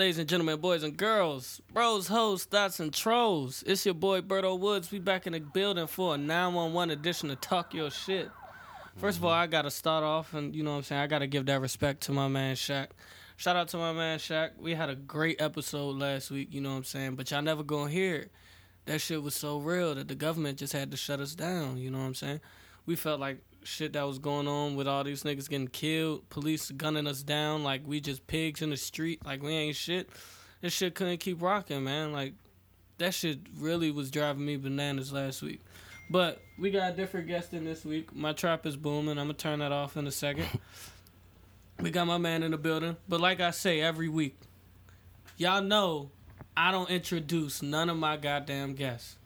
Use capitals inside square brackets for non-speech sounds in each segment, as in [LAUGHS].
Ladies and gentlemen, boys and girls, bros, hoes, thoughts, and trolls. It's your boy Berto Woods. We back in the building for a 911 edition of Talk Your Shit. 1st of all, I gotta start off and you know what I'm saying, I gotta give that respect to my man Shaq. Shout out to my man Shaq. We had a great episode last week, you know what I'm saying? But y'all never gonna hear it. That shit was so real that the government just had to shut us down, you know what I'm saying? We felt like shit that was going on with all these niggas getting killed, police gunning us down like we just pigs in the street, like we ain't shit. This shit couldn't keep rocking, man. Like that shit really was driving me bananas last week. But we got a different guest in this week. My trap is booming. I'm gonna turn that off in a second. [LAUGHS] we got my man in the building. But like I say every week, y'all know I don't introduce none of my goddamn guests.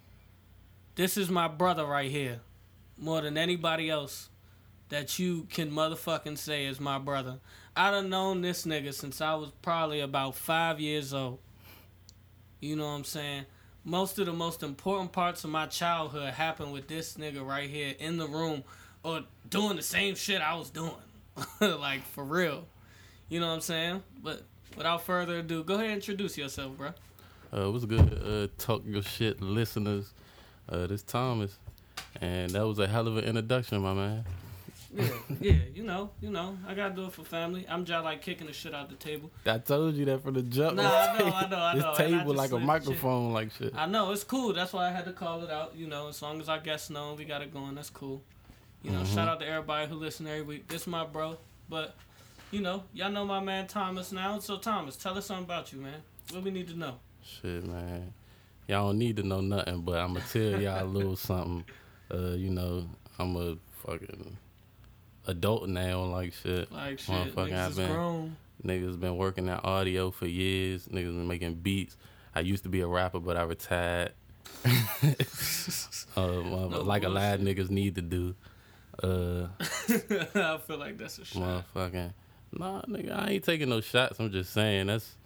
This is my brother right here more than anybody else that you can motherfucking say is my brother. I done known this nigga since I was probably about five years old. You know what I'm saying? Most of the most important parts of my childhood happened with this nigga right here in the room or doing the same shit I was doing. [LAUGHS] like for real. You know what I'm saying? But without further ado, go ahead and introduce yourself, bro. Uh, what's good? Uh, talk your shit, listeners. Uh, this Thomas. And that was a hell of an introduction, my man. Yeah, yeah, you know, you know, I gotta do it for family. I'm just like kicking the shit out the table. I told you that from the jump. Nah, I know, I know, I [LAUGHS] know. This table like a microphone, shit. like shit. I know it's cool. That's why I had to call it out. You know, as long as our guests know we got it going, that's cool. You know, mm-hmm. shout out to everybody who listen every week. This is my bro, but you know, y'all know my man Thomas now. So Thomas, tell us something about you, man. What we need to know. Shit, man. Y'all don't need to know nothing, but I'm gonna tell y'all a little something. Uh, you know, I'm a fucking adult now, like shit. Like shit, Motherfucking, niggas I've been, grown. Niggas been working at audio for years. Niggas been making beats. I used to be a rapper, but I retired. [LAUGHS] uh, no like bullshit. a lot of niggas need to do. Uh, [LAUGHS] I feel like that's a shot. Motherfucking, nah, nigga, I ain't taking no shots. I'm just saying that's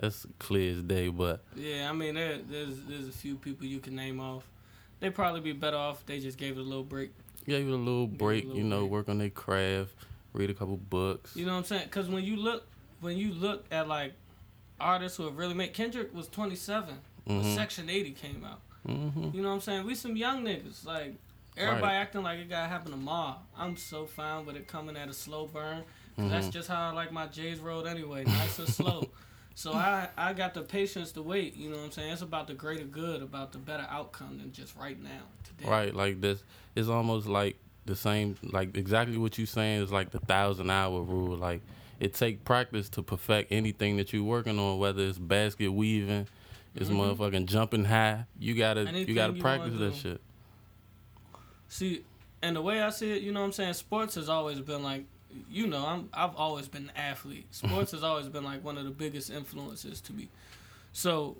that's clear as day. But yeah, I mean, there, there's there's a few people you can name off they probably be better off. They just gave it a little break. Gave it a little break. A little you know, break. work on their craft, read a couple books. You know what I'm saying? Because when you look, when you look at like artists who have really made Kendrick was 27 mm-hmm. when Section 80 came out. Mm-hmm. You know what I'm saying? We some young niggas like. Everybody right. acting like it gotta happen tomorrow. I'm so fine with it coming at a slow burn. Mm-hmm. That's just how I like my J's road anyway, nice and slow. [LAUGHS] So I I got the patience to wait. You know what I'm saying? It's about the greater good, about the better outcome than just right now today. Right, like this. It's almost like the same. Like exactly what you're saying is like the thousand hour rule. Like it take practice to perfect anything that you're working on, whether it's basket weaving, it's mm-hmm. motherfucking jumping high. You gotta anything you gotta practice that shit. See, and the way I see it, you know what I'm saying? Sports has always been like you know, I'm I've always been an athlete. Sports has always been like one of the biggest influences to me. So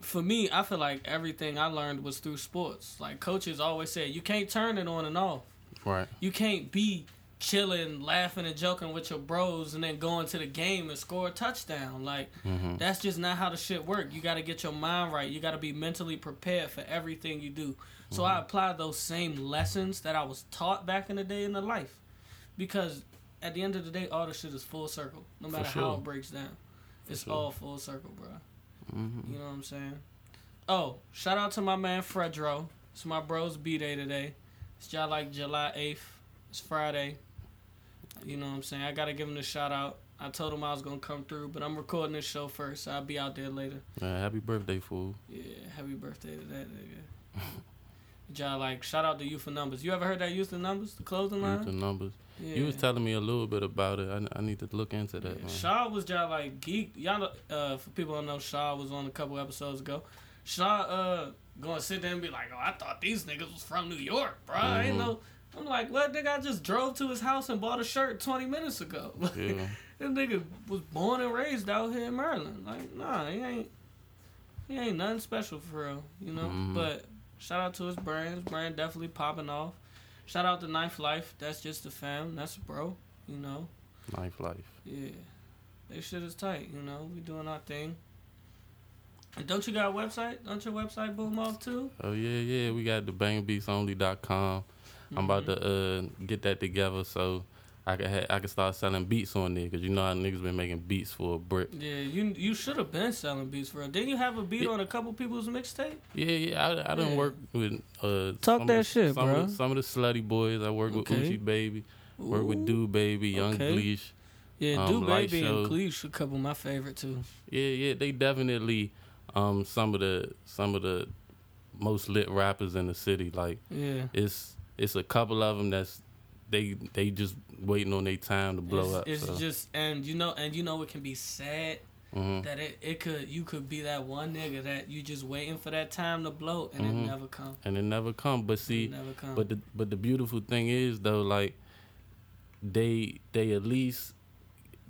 for me, I feel like everything I learned was through sports. Like coaches always said, you can't turn it on and off. Right. You can't be chilling, laughing and joking with your bros and then going to the game and score a touchdown. Like mm-hmm. that's just not how the shit work. You got to get your mind right. You got to be mentally prepared for everything you do. So mm-hmm. I applied those same lessons that I was taught back in the day in the life because at the end of the day, all the shit is full circle. No matter sure. how it breaks down, For it's sure. all full circle, bro. Mm-hmm. You know what I'm saying? Oh, shout out to my man Fredro. It's my bro's b day today. It's just like July 8th. It's Friday. You know what I'm saying? I gotta give him a shout out. I told him I was gonna come through, but I'm recording this show first. So I'll be out there later. Man, happy birthday, fool. Yeah, happy birthday to that nigga. [LAUGHS] Y'all like shout out to Youth of Numbers. You ever heard that Youth of Numbers, the clothing line? Youth of Numbers. Yeah. You was telling me a little bit about it. I, I need to look into that. Yeah. Shaw was just like geek. Y'all, know, uh, for people don't know, Shaw was on a couple episodes ago. Shaw, uh, going to sit there and be like, "Oh, I thought these niggas was from New York, bro. Mm-hmm. I ain't know." I'm like, what? Nigga, I just drove to his house and bought a shirt 20 minutes ago. [LAUGHS] yeah. this nigga was born and raised out here in Maryland. Like, nah, he ain't. He ain't nothing special for real, you know. Mm-hmm. But Shout out to his brand. His brand definitely popping off. Shout out to Knife Life. That's just a fam. That's a bro. You know. Knife Life. Yeah. They shit is tight. You know. We doing our thing. And don't you got a website? Don't your website boom off too? Oh yeah, yeah. We got the bangerbeatsonly.com. Mm-hmm. I'm about to mm-hmm. uh get that together. So I could ha- I could start selling beats on there because you know how niggas been making beats for a brick. Yeah, you you should have been selling beats for real. Didn't you have a beat Yeah. on a couple people's mixtape? Yeah, yeah. I I done Yeah. work with uh Talk that of shit, some bro. Of the, some of the slutty boys. I work with Okay. Uchi Baby. Work with Ooh. Do Baby, Young Okay. Bleach. Yeah, um, Do Baby Show. and Cleach a couple of my favorite too. Yeah, yeah. They definitely um some of the some of the most lit rappers in the city. Like Yeah. it's it's a couple of them that's they they just waiting on their time to blow it's, up. It's so. just and you know and you know it can be sad Mhm. that it, it could you could be that one nigga that you just waiting for that time to blow and Mhm. it never come. and it never come. But see, never come. But the but the beautiful thing is though, like they they at least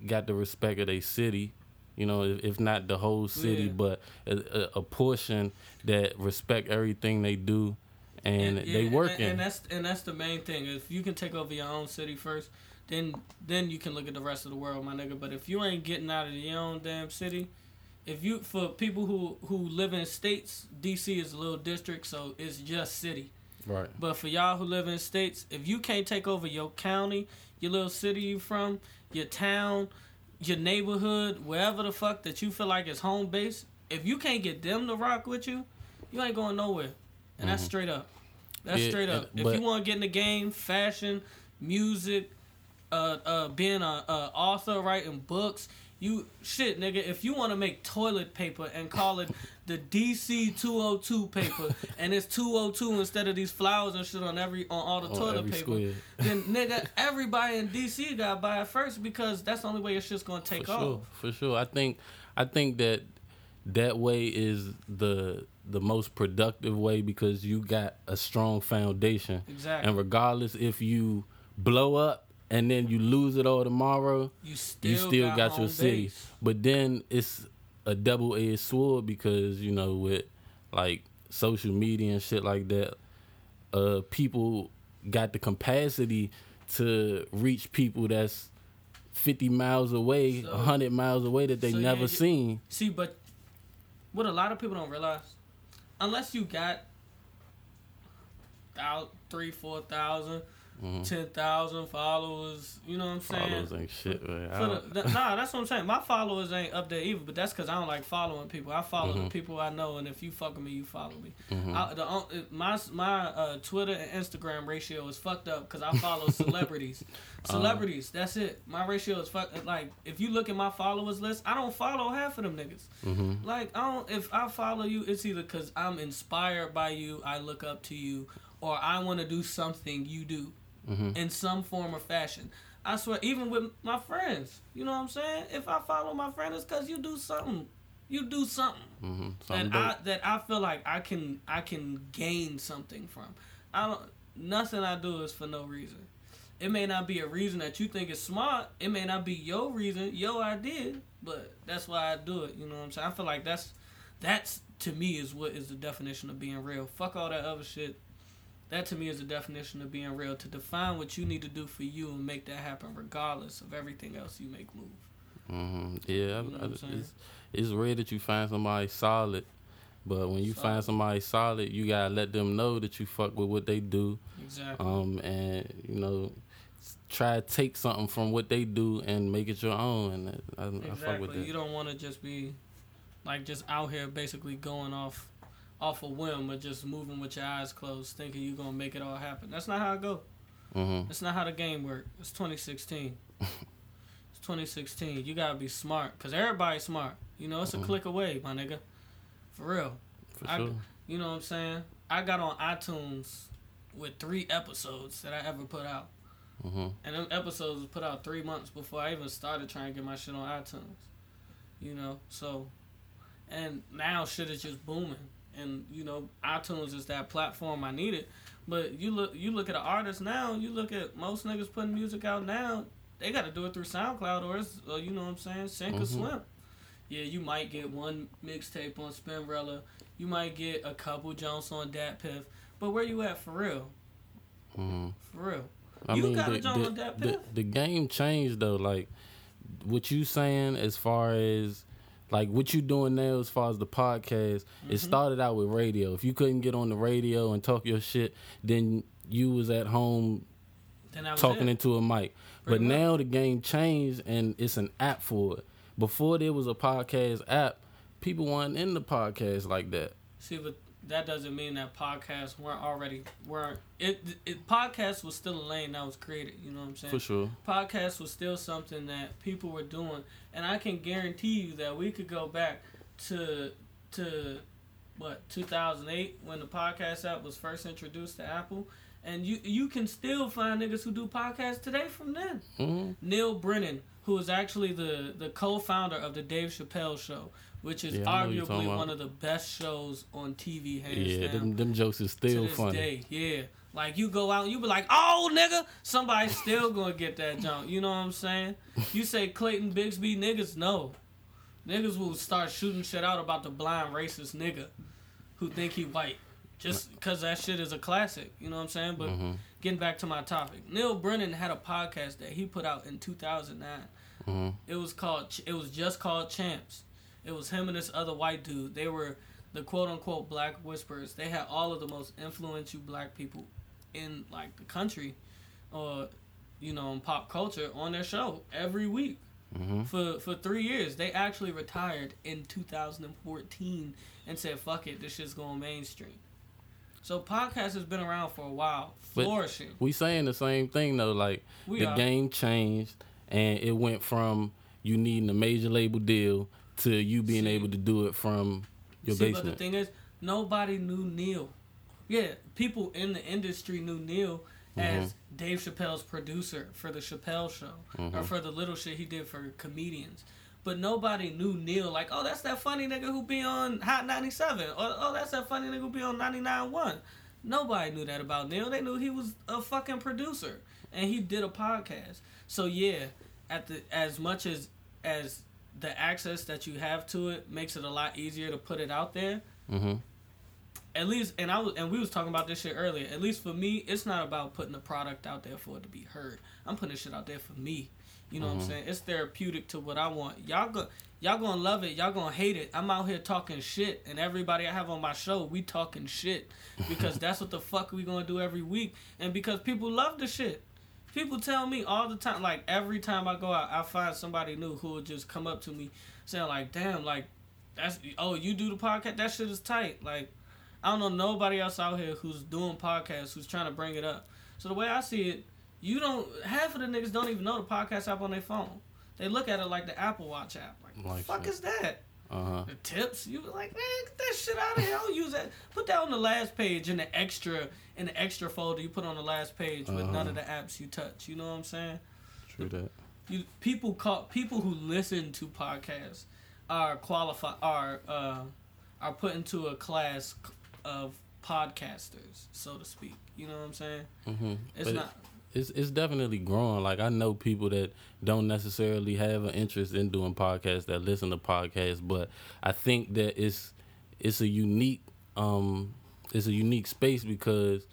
got the respect of their city. You know, if, not the whole city, Yeah. but a, a portion that respect everything they do, and, yeah, they and- working. And, that's and that's the main thing. If you can take over your own city first, then then you can look at the rest of the world, my nigga. But if you ain't getting out of your own damn city, if you for people who who live in states, DC is a little district, so it's just city. right. But for y'all who live in states, if you can't take over your county, your little city you from, your town, your neighborhood, wherever the fuck that you feel like is home base, if you can't get them to rock with you, you ain't going nowhere. And that's Mhm. straight up. That's Yeah, straight up. if you want to get in the game, fashion, music, uh, uh, being a, a author, writing books, you shit, nigga. If you want to make toilet paper and call it the DC 202 paper, [LAUGHS] and it's 202 instead of these flowers and shit on every on all the On toilet paper, square. then [LAUGHS] nigga, everybody in DC got to buy it first because that's the only way your shit's gonna take for off. sure, for sure. I think I think that that way is the the most productive way because you got a strong foundation. Exactly. And regardless if you blow up and then you lose it all tomorrow, you still, you still got, got, your city. base. But then it's a double edged sword because, you know, with like social media and shit like that, uh people got the capacity to reach people that's 50 miles away, So- 100 miles away that they so never yeah, seen. See, but what a lot of people don't realize, unless you got out three, four thousand, Mhm. ten thousand followers, you know what I'm saying? Followers ain't shit, man. I the, nah, that's what I'm saying. My followers ain't up there either, but that's because I don't like following people. I follow the Mhm. people I know, and if you fuck with me, you follow me. Mhm. I, the, my my uh, Twitter and Instagram ratio is fucked up because I follow [LAUGHS] celebrities. Uh-huh. Celebrities, that's it. My ratio is fucked. Like if you look at my followers list, I don't follow half of them niggas. Mhm. Like I don't. If I follow you, it's either because I'm inspired by you, I look up to you, or I want to do something you do Mhm. in some form or fashion. I swear, even with my friends, you know what I'm saying? If I follow my friend, it's because you do something. You do something Mhm. Something that I that I feel like I can I can gain something from. I don't. Nothing I do is for no reason. It may not be a reason that you think is smart. It may not be your reason, your idea, but that's why I do it. You know what I'm saying? I feel like that's that's to me is what is the definition of being real. Fuck all that other shit. That to me is the definition of being real. To define what you need to do for you and make that happen, regardless of everything else you make move. hmm Yeah, You know I- I'm it's, it's rare that you find somebody solid, but when you Solid. find somebody solid, you gotta let them know that you fuck with what they do, Exactly. um, and you know, try to take something from what they do and make it your own. And I, I fuck with Exactly. that. You don't want to just be like just out here basically going off off a whim or just moving with your eyes closed, thinking you're gonna make it all happen. That's not how it go. hmm That's not how the game work. It's 2016. [LAUGHS] it's 2016. You gotta be smart, cause everybody's smart. You know, it's a Mhm. click away, my nigga. For real. For I- sure. You know what I'm saying? I got on iTunes with three episodes that I ever put out. hmm And them episodes was put out three months before I even started trying to get my shit on iTunes. You know, so and now shit is just booming. And you know, iTunes is that platform I needed. But you look you look at an artist now, you look at most niggas putting music out now, they gotta do it through SoundCloud or it's or you know what I'm saying, sink or Mhm. swim. Yeah, you might get one mixtape on Spinrilla, you might get a couple Jones on Dat Piff, but where you at for real? hmm For real. I You mean, got the, a the, on that the, the game changed though. Like what you saying as far as like what you doing now as far as the podcast. It Mhm. started out with radio. If you couldn't get on the radio and talk your shit, then you was at home was talking it. into a mic. but much. now the game changed and it's an app for it. Before there was a podcast app, people weren't in the podcast like that. See, but that doesn't mean that podcasts weren't already weren't it. It podcast was still a lane that was created. You know what I'm saying? For sure. podcast was still something that people were doing, and I can guarantee you that we could go back to to what 2008 when the podcast app was first introduced to Apple, and you you can still find niggas who do podcasts today from then. hmm Neal Brennan, who is actually the the co-founder of the Dave Chappelle Show, which is Yeah, I know what you're talking arguably one of the best shows on TV. Hands Yeah, down them, them jokes is still funny. day. Yeah. Like you go out you be like, oh nigga, somebody's still gonna get that jump. You know what I'm saying? You say Clayton Bigsby, niggas no. Niggas will start shooting shit out about the blind racist nigga who think he white. Just cause that shit is a classic. You know what I'm saying? But Mhm. getting back to my topic. Neal Brennan had a podcast that he put out in 2009. Mhm. It was called. It was just called Champs. It was him and this other white dude. They were the quote unquote black whisperers. They had all of the most influential black people in like the country, or you know, in pop culture on their show every week Mhm. for for three years. They actually retired in 2014 and said, "Fuck it, this shit's going mainstream." So podcast has been around for a while, But- flourishing. We saying the same thing though. Like We the are. game changed and it went from you needing a major label deal to you being See. able to do it from your See, but the thing is, nobody knew Neal. Yeah, people in the industry knew Neal as Mm-hmm. Dave Chappelle's producer for the Chappelle Show or Mhm. for the little shit he did for comedians. But nobody knew Neal like, oh, that's that funny nigga who be on Hot 97. Or, oh, that's that funny nigga who be on 99.1. Nobody knew that about Neal. They knew he was a fucking producer and he did a podcast. So yeah, at the as much as as the access that you have to it makes it a lot easier to put it out there. hmm At least, and I was, and we was talking about this shit earlier. At least for me, it's not about putting a product out there for it to be heard. I'm putting this shit out there for me. You know what I'm Mhm. saying? It's therapeutic to what I want. Y'all go, y'all gonna love it. Y'all gonna hate it. I'm out here talking shit, and everybody I have on my show, we talking shit because [LAUGHS] that's what the fuck we gonna do every week, and because people love the shit. People tell me all the time, like every time I go out, I find somebody new who will just come up to me saying like, "Damn, like that's oh you do the podcast? That shit is tight." Like I don't know nobody else out here who's doing podcasts who's trying to bring it up. So the way I see it, you don't half of the niggas don't even know the podcast app on their phone. They look at it like the Apple Watch app. Like, Like fuck is that? Uh huh. The tips? You like, man, get that shit out of here. Don't use that. Put that on the last page in the extra in the extra folder you put on the last page with none of the apps you touch. You know what I'm saying? True that. You people call people who listen to podcasts are qualified are uh, are put into a class of podcasters, so to speak. You know what I'm saying? hmm It's but not. It's it's definitely growing. Like I know people that don't necessarily have an interest in doing podcasts that listen to podcasts, but I think that it's it's a unique um it's a unique space because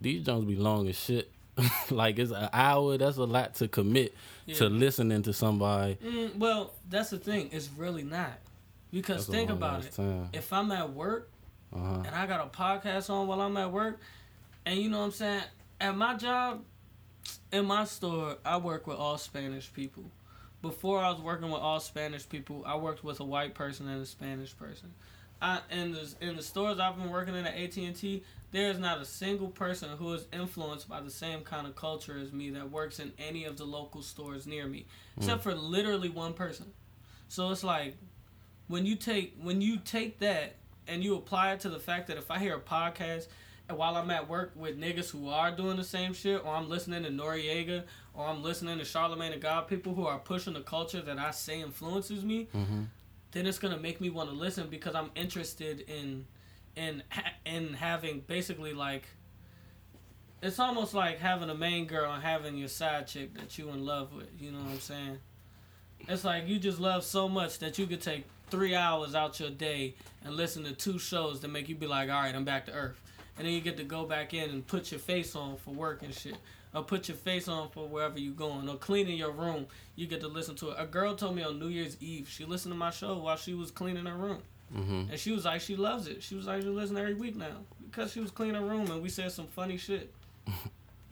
these joints be long as shit. [LAUGHS] like it's an hour. That's a lot to commit Yeah. to listening to somebody. Mm, well, that's the thing. It's really not. Because That's think about it. Time. If I'm at work Uh-huh. and I got a podcast on while I'm at work, and you know what I'm saying? At my job, in my store, I work with all Spanish people. Before I was working with all Spanish people, I worked with a white person and a Spanish person. I in the in the stores I've been working in at AT and T, there is not a single person who is influenced by the same kind of culture as me that works in any of the local stores near me, except for literally one person. So it's like when you take when you take that and you apply it to the fact that if I hear a podcast and while I'm at work with niggas who are doing the same shit, or I'm listening to Noreaga, or I'm listening to Charlemagne the God, people who are pushing the culture that I say influences me, hmm then it's gonna make me want to listen because I'm interested in in in having basically like it's almost like having a main girl and having your side chick that you in love with. You know what I'm saying? It's like you just love so much that you could take three hours out your day and listen to two shows that make you be like, all right, I'm back to earth. And then you get to go back in and put your face on for work and shit. Or put your face on for wherever you're going. Or cleaning your room. You get to listen to it. A girl told me on New Year's Eve, she listened to my show while she was cleaning her room. hmm And she was like, she loves it. She was like, she listen every week now. Because she was cleaning her room and we said some funny shit. [LAUGHS]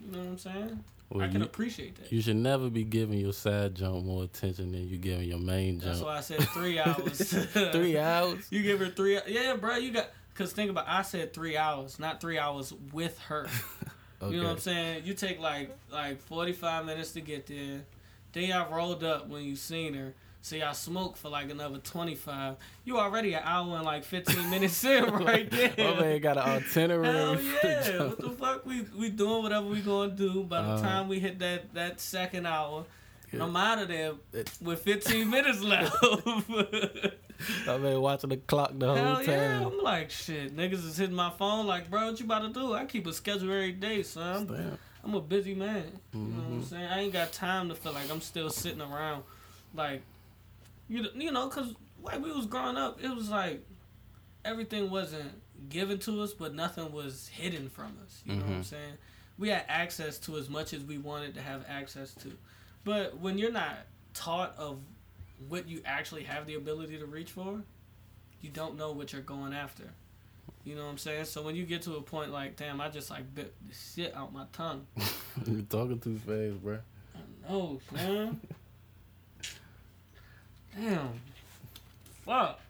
You know what I'm saying? Well, I can you, appreciate that. you should never be giving your side jump more attention than you giving your main jump. That's why I said three [LAUGHS] hours. [LAUGHS] Three hours. You give her three. Yeah, bro. You got. Cause think about. I said three hours, not three hours with her. Okay. [LAUGHS] You know what I'm saying? You take like like 45 minutes to get there. Then y'all rolled up when you seen her. So y'all smoked for like another 25. You already an hour and like 15 minutes in [LAUGHS] right there. My man got an itinerary. Hell yeah! [LAUGHS] What the fuck? We we doing whatever we gonna do. By the Uh, time we hit that that second hour, Yeah. I'm out of there It- with 15 [LAUGHS] minutes left. I've been watching the clock the whole Hell yeah! time. I'm like shit. Niggas is hitting my phone like, bro, what you about to do? I keep a schedule every day, son. Damn. I'm a busy man. You know what I'm Mhm. saying? I ain't got time to feel like I'm still sitting around, like, you you know, cause when we was growing up, it was like everything wasn't given to us, but nothing was hidden from us. You know what I'm Mhm. saying? We had access to as much as we wanted to have access to, but when you're not taught of what you actually have the ability to reach for, you don't know what you're going after. You know what I'm saying? So when you get to a point like, damn, I just like bit the shit out my tongue. [LAUGHS] you're talking too fast, bro. I know, man. [LAUGHS] damn. Fuck.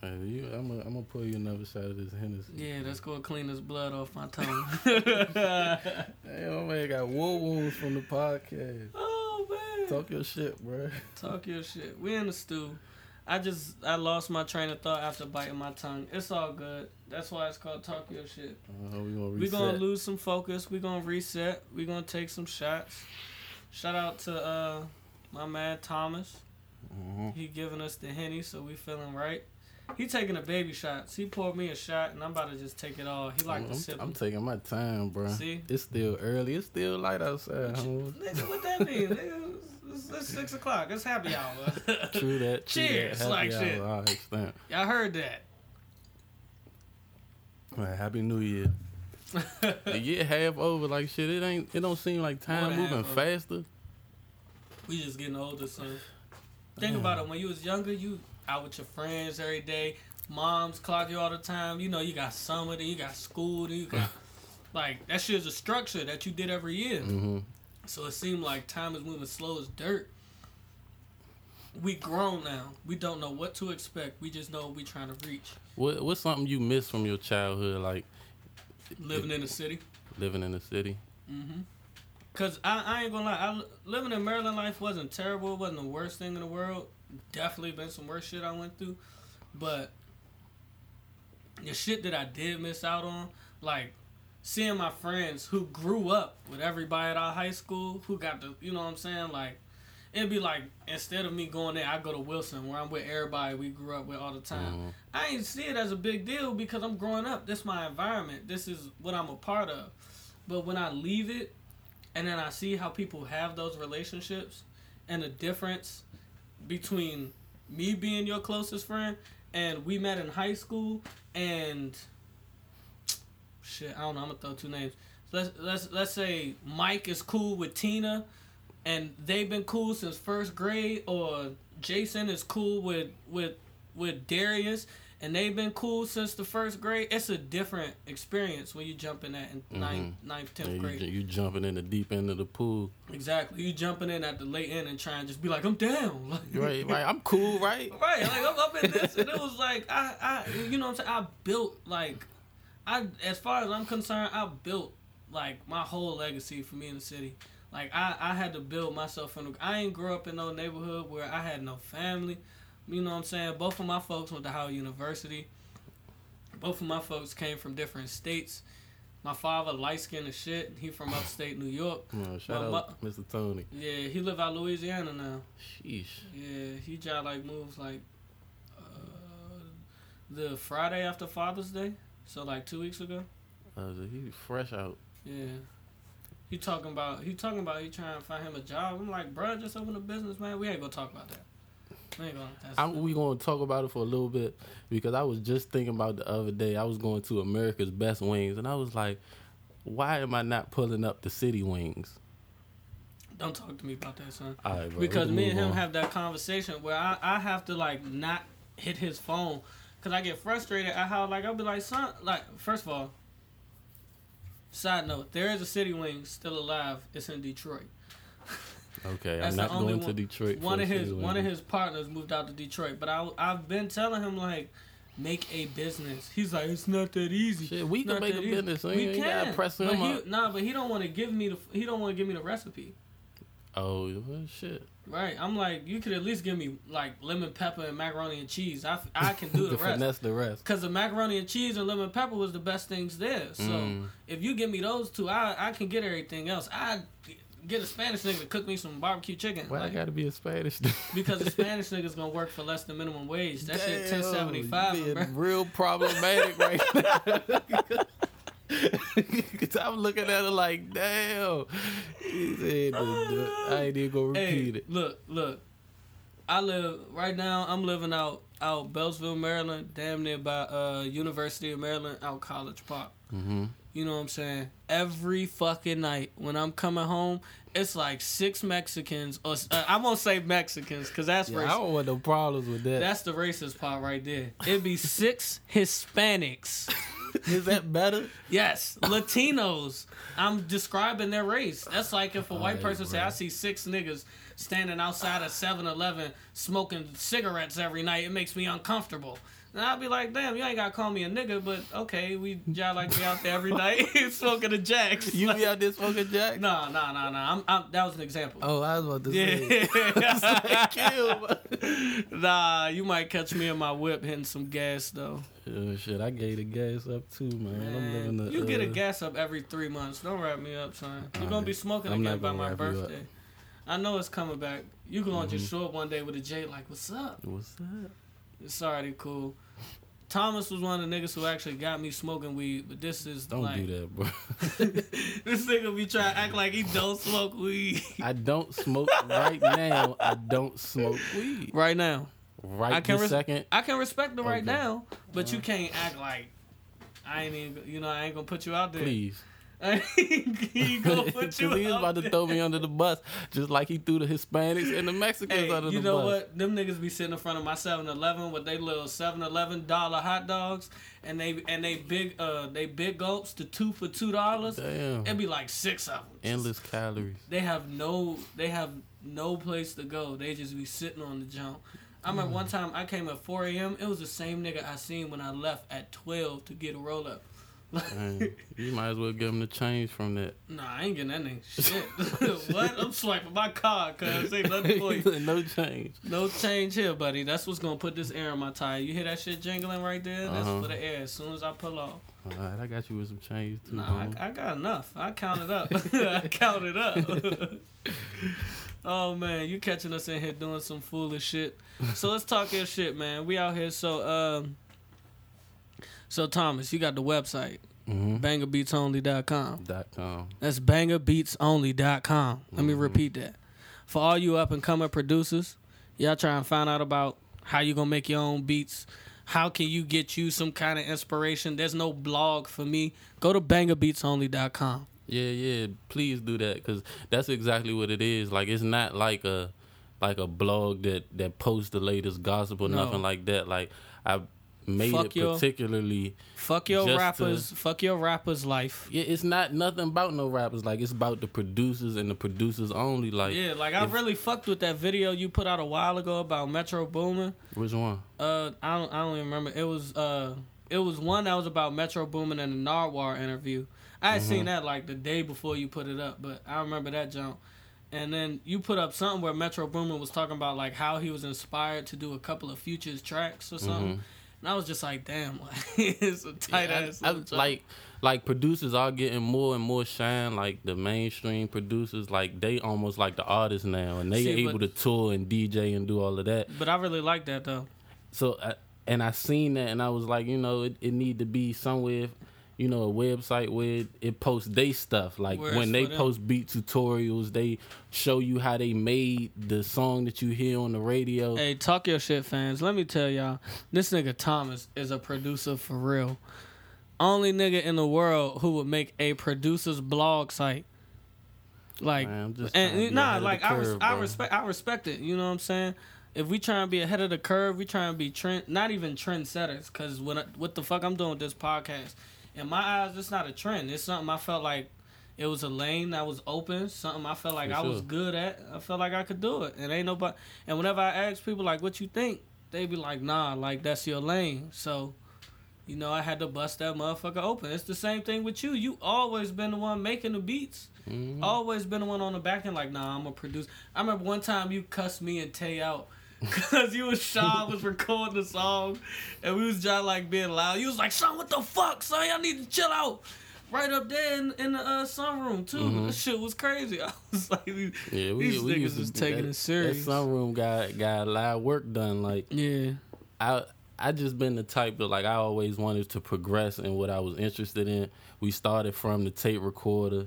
Hey, you, I'm gonna I'm gonna you another side of this Hennessy. Yeah, let's go clean this blood off my [LAUGHS] tongue. Hey, my man got war wounds from the podcast. [LAUGHS] oh man. Talk your shit, bro. Talk your shit. We in the stew. I just I lost my train of thought after biting my tongue. It's all good. That's why it's called talk your shit. Uh, we gonna We gonna lose some focus. We gonna reset. We gonna take some shots. Shout out to uh my man Thomas. Mhm. He giving us the henny, so we feeling right. He taking the baby shots. He poured me a shot, and I'm about to just take it all. He like I'm, to sip. I'm taking my time, bro. See? It's still early. It's still light outside. homie. Nigga, what that mean? Nigga, it's, it's six o'clock. It's happy hour. [LAUGHS] True that. True Cheers, that. Happy like hour. shit. Right. Y'all heard that? Right, Happy New Year. [LAUGHS] the year half over, like shit. It ain't. It don't seem like time moving faster. We just getting older, son. Think about it. When you was younger, you out with your friends every day. Moms clock you all the time. You know, you got summer, then you got school, then you got [LAUGHS] like that shit's a structure that you did every year. Mm-hmm. So it seemed like time is moving slow as dirt. We grown now. We don't know what to expect. We just know what we trying to reach. What What's something you miss from your childhood, like Living in the city. living in the city? Mm-hmm. Cause I, I ain't gonna lie, I, living in Maryland life wasn't terrible. It wasn't the worst thing in the world. Definitely been some worse shit I went through, but the shit that I did miss out on, like seeing my friends who grew up with everybody at our high school, who got the, you know what I'm saying, like. It'd be like instead of me going there, I go to Wilson where I'm with everybody we grew up with all the time. Mhm. I ain't see it as a big deal because I'm growing up. This my environment. This is what I'm a part of. But when I leave it, and then I see how people have those relationships, and the difference between me being your closest friend and we met in high school, and shit, I don't know. I'm gonna throw two names. Let's let's let's say Mike is cool with Tina, and they've been cool since first grade, or Jason is cool with with with Darius, and they've been cool since the first grade. It's a different experience when you jump in that in mm-hmm. ninth, ninth, tenth Yeah, grade. you, you jumping in the deep end of the pool. Exactly. You jumping in at the late end and trying to just be like, I'm down. [LAUGHS] Like, Right, right. I'm cool, [LAUGHS] right? Right, like I'm up in this, and it was like I, I, you know, what I'm saying I built like, I, as far as I'm concerned, I built like my whole legacy for me in the city. Like I, I had to build myself from. The, I ain't grow up in no neighborhood where I had no family. You know what I'm saying? Both of my folks went to Howard University. Both of my folks came from different states. My father light skinned as shit. He from upstate New York. Oh, shout Well, out Mr. Tony. Yeah, he live out Louisiana now. Sheesh. Yeah, he just like moves like uh, the Friday after Father's Day, so like two weeks ago. Uh, he fresh out. Yeah, he talking about he talking about he trying to find him a job. I'm like, bro, just open a business, man. We ain't gonna talk about that. We ain't gonna. I'm, we gonna talk about it for a little bit because I was just thinking about the other day. I was going to America's Best Wings, and I was like, why am I not pulling up the city wings? don't talk to me about that, son. Right, bro, Because me and him on. have that conversation where I, I have to like not hit his phone because I get frustrated at how like I'll be like son like first of all Side note: There is a City Wing still alive. It's in Detroit. Okay, That's I'm not going to Detroit. One of his one of his partners moved out to Detroit, but I I've been telling him like, make a business. He's like, it's not that easy. Shit, we can make a easy." business. We you can. gotta press but him he. Nah, but he don't want to give me the he don't want to give me the recipe. Oh well, shit. Right, I'm like, you could at least give me like lemon pepper and macaroni and cheese. I, I can do [LAUGHS] the to rest. finesse the rest. Cause the macaroni and cheese and lemon pepper was the best things there. So Mm. if you give me those two, I I can get everything else. I get a Spanish nigga to cook me some barbecue chicken. Why I like, gotta be a Spanish? Nigga? because the [LAUGHS] Spanish nigga's gonna work for less than minimum wage. That shit ten seventy five. Damn, [LAUGHS] real problematic right now. Cause [LAUGHS] I'm looking at it like, damn. He said, I ain't even gonna repeat Hey, it. look, look. I live right now. I'm living out out Beltsville, Maryland, damn near by uh University of Maryland, out College Park. hmm You know what I'm saying? Every fucking night when I'm coming home, it's like six Mexicans, or uh, I won't say Mexicans because that's Yeah, I racist. don't want no problems with that. That's the racist part right there. It'd be six Hispanics. [LAUGHS] Is that better? Yes, Latinos. I'm describing their race. That's like if a white Alright, person say. I see six niggas standing outside of 7-Eleven smoking cigarettes every night, it makes me uncomfortable. And I'll be like, damn, you ain't gotta call me a nigga, but okay, we y'all like be out there every night [LAUGHS] smoking the jacks. [LAUGHS] You be out there smoking jack? No, no, no, no. I'm, I'm, that was an example. Oh, I was about to say. [LAUGHS] Yeah. Nah, you might catch me in my whip hitting some gas though. Oh, shit, I gave the gas up too, man. I'm living the. you get a uh, gas up every three months. Don't wrap me up, son. You're gonna be smoking I'm again by my up. birthday. I know it's coming back. You gonna just Mm-hmm. show up one day with a J like, "What's up?" What's that? It's already cool. Thomas was one of the niggas who actually got me smoking weed, but this is Don't like, do that, bro. [LAUGHS] this nigga be trying to act like he don't smoke weed I don't smoke right now. I don't smoke weed. right now. Right I can this res- second. I can respect the right Okay. now, but you can't act like I ain't even. You know, I ain't gonna put you out there. Please. [LAUGHS] I ain't gonna [LAUGHS] put you he was out about to throw me under the bus, just like he threw the Hispanics and the Mexicans Hey, under you know bus. what? Them niggas be sitting in front of my 7-Eleven with they little 7-Eleven dollar hot dogs, and they and they big uh they big gulps to two for two dollars. Damn. It'd be like six of them. Endless calories. They have no they have no place to go. They just be sitting on the jump. I remember one time I came at 4 a.m. It was the same nigga I seen when I left at 12 to get a roll up. Dang. you might as well give him the change from that. Nah, I ain't getting that nigga shit. [LAUGHS] what? I'm swiping my card, cuz ain't nothing for you. [LAUGHS] no change. No change here, buddy. That's what's gonna put this air in my tire. You hear that shit jingling right there? That's Uh-huh. for the air. As soon as I pull off. All right, I got you with some change too. Nah. I, I got enough. I counted up. [LAUGHS] I counted up. oh man, you catching us in here doing some foolish shit. So let's talk your shit, man. We out here. So um, so Thomas, you got the website Mhm. bangerbeatsonly.com. Dot com. That's bangerbeatsonly.com. Let me Mhm. repeat that. For all you up and coming producers, y'all trying to find out about how you gonna make your own beats. How can you get you some kind of inspiration? There's no blog for me. Go to bangerbeatsonly.com. Yeah, yeah. Please do that because that's exactly what it is. Like it's not like a like a blog that that posts the latest gossip or No. nothing like that. Like I made Fuck it your- particularly. Fuck your rappers. Fuck your rappers' life. Yeah, it's not nothing about no rappers. Like it's about the producers and the producers only. Like Yeah, like I if- really fucked with that video you put out a while ago about Metro Boomin. which one? Uh, I don't, I don't even remember. It was uh, it was one that was about Metro Boomin and the Narwhal interview. I had Mm-hmm. seen that like the day before you put it up, but I remember that jump. And then you put up something where Metro Boomin was talking about like how he was inspired to do a couple of Futures tracks or something. Mhm. And I was just like, damn, [LAUGHS] like, it's a tight Yeah, ass. I, joint. like like producers are getting more and more shine. Like the mainstream producers, like they almost like the artists now, and they See, able but- to tour and DJ and do all of that. but I really like that though. So I, and I seen that, and I was like, you know, it, it need to be somewhere. You know, a website where it, posts they stuff. Like when they post beat tutorials, they show you how they made the song that you hear on the radio. Hey, talk your shit, fans. Let me tell y'all, this nigga Thomas is a producer for real. Only nigga in the world who would make a producer's blog site. Like, Man, I'm just trying and nah, like I, res- I respect, I respect it. You know what I'm saying? If we trying to be ahead of the curve, we trying to be trend, not even trendsetters. Cause what what the fuck I'm doing with this podcast in my eyes, it's not a trend. It's something I felt like it was a lane that was open. Something I felt like For I was good at. I felt like I could do it. And ain't nobody. And whenever I ask people like, "What you think?" They be like, "Nah, like that's your lane." So. You know, I had to bust that motherfucker open. It's the same thing with you. You always been the one making the beats. Mhm. Always been the one on the back end, like, nah, I'm a producer. I remember one time you cussed me and Tay out because you was Sean was recording the song and we was just like being loud. You was like, son, what the fuck, son? Y'all need to chill out. Right up there in, in the uh, sunroom too. Mhm. That shit was crazy. [LAUGHS] I was like, these Yeah, we, these we niggas used to is taking that, it serious. That sunroom got got a lot of work done. Like yeah, I I just been the type that like I always wanted to progress in what I was interested in. We started from the tape recorder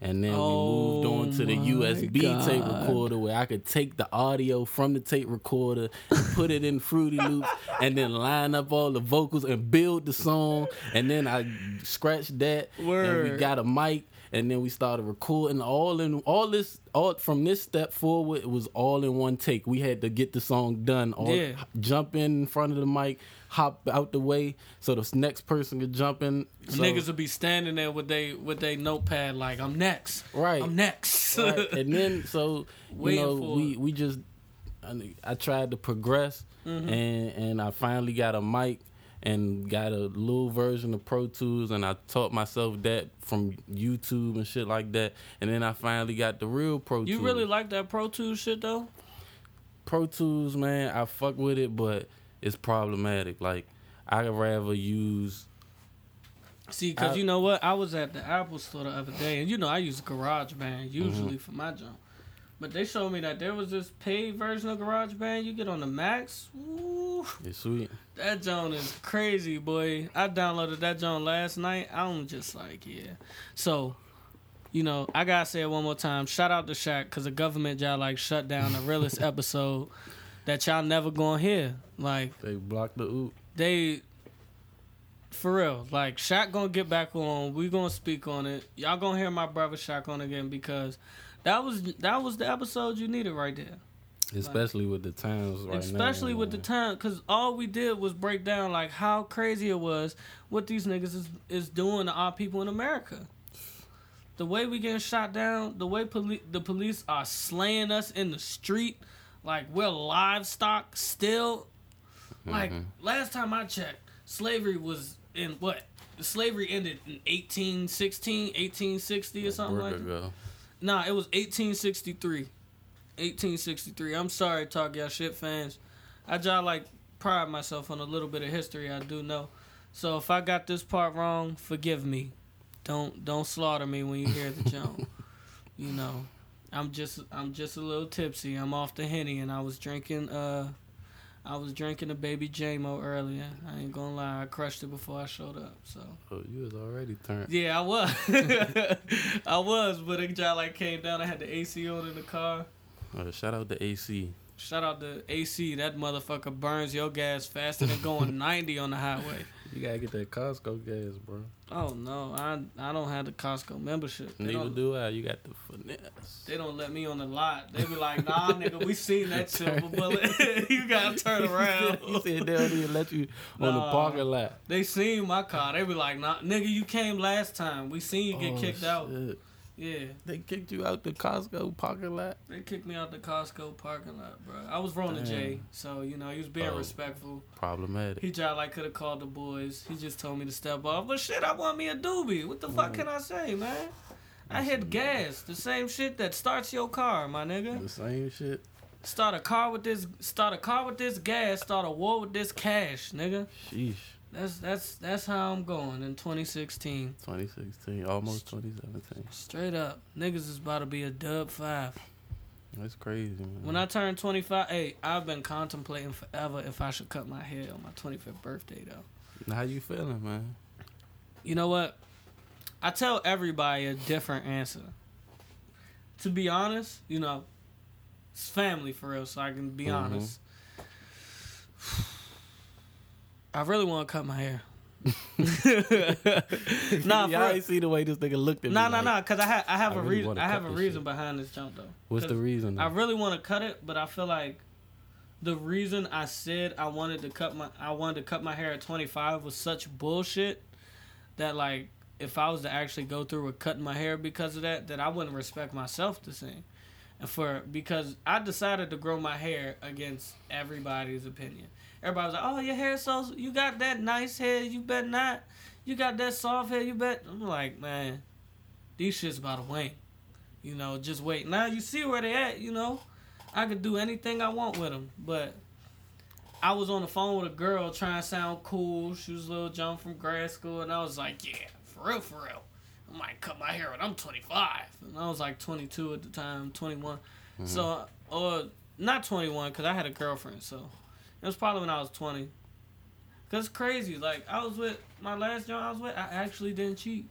and then Oh we moved on to the oh my USB tape recorder where I could take the audio from the tape recorder put it in Fruity Loops and then line up all the vocals and build the song. And then I scratched that and we got a mic and then we started recording. All in all this all from this step forward it was all in one take. We had to get the song done. All Yeah. jump in front of the mic hop out the way so the next person could jump in so, niggas would be standing there with they with they notepad like, I'm next. right I'm next. [LAUGHS] right. and then so you know we it. we just I, I tried to progress Mm-hmm. and and I finally got a mic and got a little version of Pro Tools and I taught myself that from YouTube and shit like that and then I finally got the real Pro you Tools. You really like that Pro Tools shit though? Pro Tools, man, I fuck with it, but it's problematic. Like I'd rather use See, because you know what? I was at the Apple store the other day, and you know I use GarageBand Mm-hmm. usually for my jump. But they showed me that there was this paid version of GarageBand you get on the Macs. Woo, it's sweet. that joint is crazy, boy. I downloaded that joint last night. I'm just like, yeah. So, you know, I gotta say it one more time. Shout out to Shaq, because the government y'all like shut down the realest [LAUGHS] episode that y'all never gonna hear. Like, They blocked the oop. they for real like Shaq gonna get back on we gonna speak on it y'all gonna hear my brother Shaq on again because that was that was the episode you needed right there Especially with the times right now. especially with the time because all we did was break down like how crazy it was what these niggas is, is doing to our people in america the way we getting shot down the way poli- the police are slaying us in the street like we're livestock still like Mm-hmm. last time i checked slavery was in what slavery ended in 1816 1860 or something like that. Nah, it was 1863. 1863. I'm sorry, talk y'all shit fans. I just like pride myself on a little bit of history I do know. So if I got this part wrong, forgive me. Don't don't slaughter me when you hear the jump. [LAUGHS] you know, I'm just I'm just a little tipsy. I'm off the henny, and I was drinking uh, I was drinking a baby JMO earlier. I ain't gonna lie, I crushed it before I showed up. So. Oh, you was already turned. Yeah, I was. [LAUGHS] I was, but it just like came down. I had the AC on in the car. Uh, shout out to AC. Shout out to AC. That motherfucker burns your gas faster than going [LAUGHS] 90 on the highway. You gotta get that Costco gas, bro. Oh no, I I don't have the Costco membership. They Neither don't, I. You got the finesse. they don't let me on the lot. They be like, Nah, [LAUGHS] nigga, we seen that silver bullet. [LAUGHS] you gotta turn [LAUGHS] around. you said they don't even let you on the parking lot. They seen my car. They be like, Nah, nigga, you came last time. We seen you get Oh, kicked out. Yeah. They kicked you out the Costco parking lot. They kicked me out the Costco parking lot, bro. I was rolling Damn. J, so you know he was being Oh. respectful. Problematic. He just like could have called the boys. He just told me to step off. But shit, I want me a doobie. What the fuck Mm. can I say, man? I hit gas, the same shit that starts your car, my nigga. The same shit. Start a car with this, start a car with this gas, start a war with this cash, nigga. Sheesh. That's that's that's how I'm going in 2016. 2016, almost 2017. Straight up, niggas is about to be a dub five. That's crazy, man. When I turn 25, hey, I've been contemplating forever if I should cut my hair on my 25th birthday, though. How you feeling, man? You know what? I tell everybody a different answer. To be honest, you know, it's family for real, so I can be Mhm. honest. I really want to cut my hair. [LAUGHS] nah, Y'all ain't see the way this nigga looked at me. nah, nah, like, nah, because I, ha- I have I a really reason. I have a reason shit. behind this jump though. What's the reason? I really want to cut it, but I feel like the reason I said I wanted to cut my I wanted to cut my hair at 25 was such bullshit that like if I was to actually go through with cutting my hair because of that, that I wouldn't respect myself the same. And for because I decided to grow my hair against everybody's opinion. Everybody was like, "Oh, your hair so you got that nice hair. You bet not. You got that soft hair. You bet." I'm like, man, these shits about to wane. You know, just wait. Now you see where they at. You know, I could do anything I want with them, but I was on the phone with a girl trying to sound cool. She was a little John from grad school, and I was like, "Yeah, for real, for real. I might cut my hair when I'm 25." And I was like 22 at the time, 21. Mm-hmm. So, or not 21, because I had a girlfriend. So it was probably when I was 20. Cause it's crazy. Like I was with my last job I was with, I actually didn't cheat.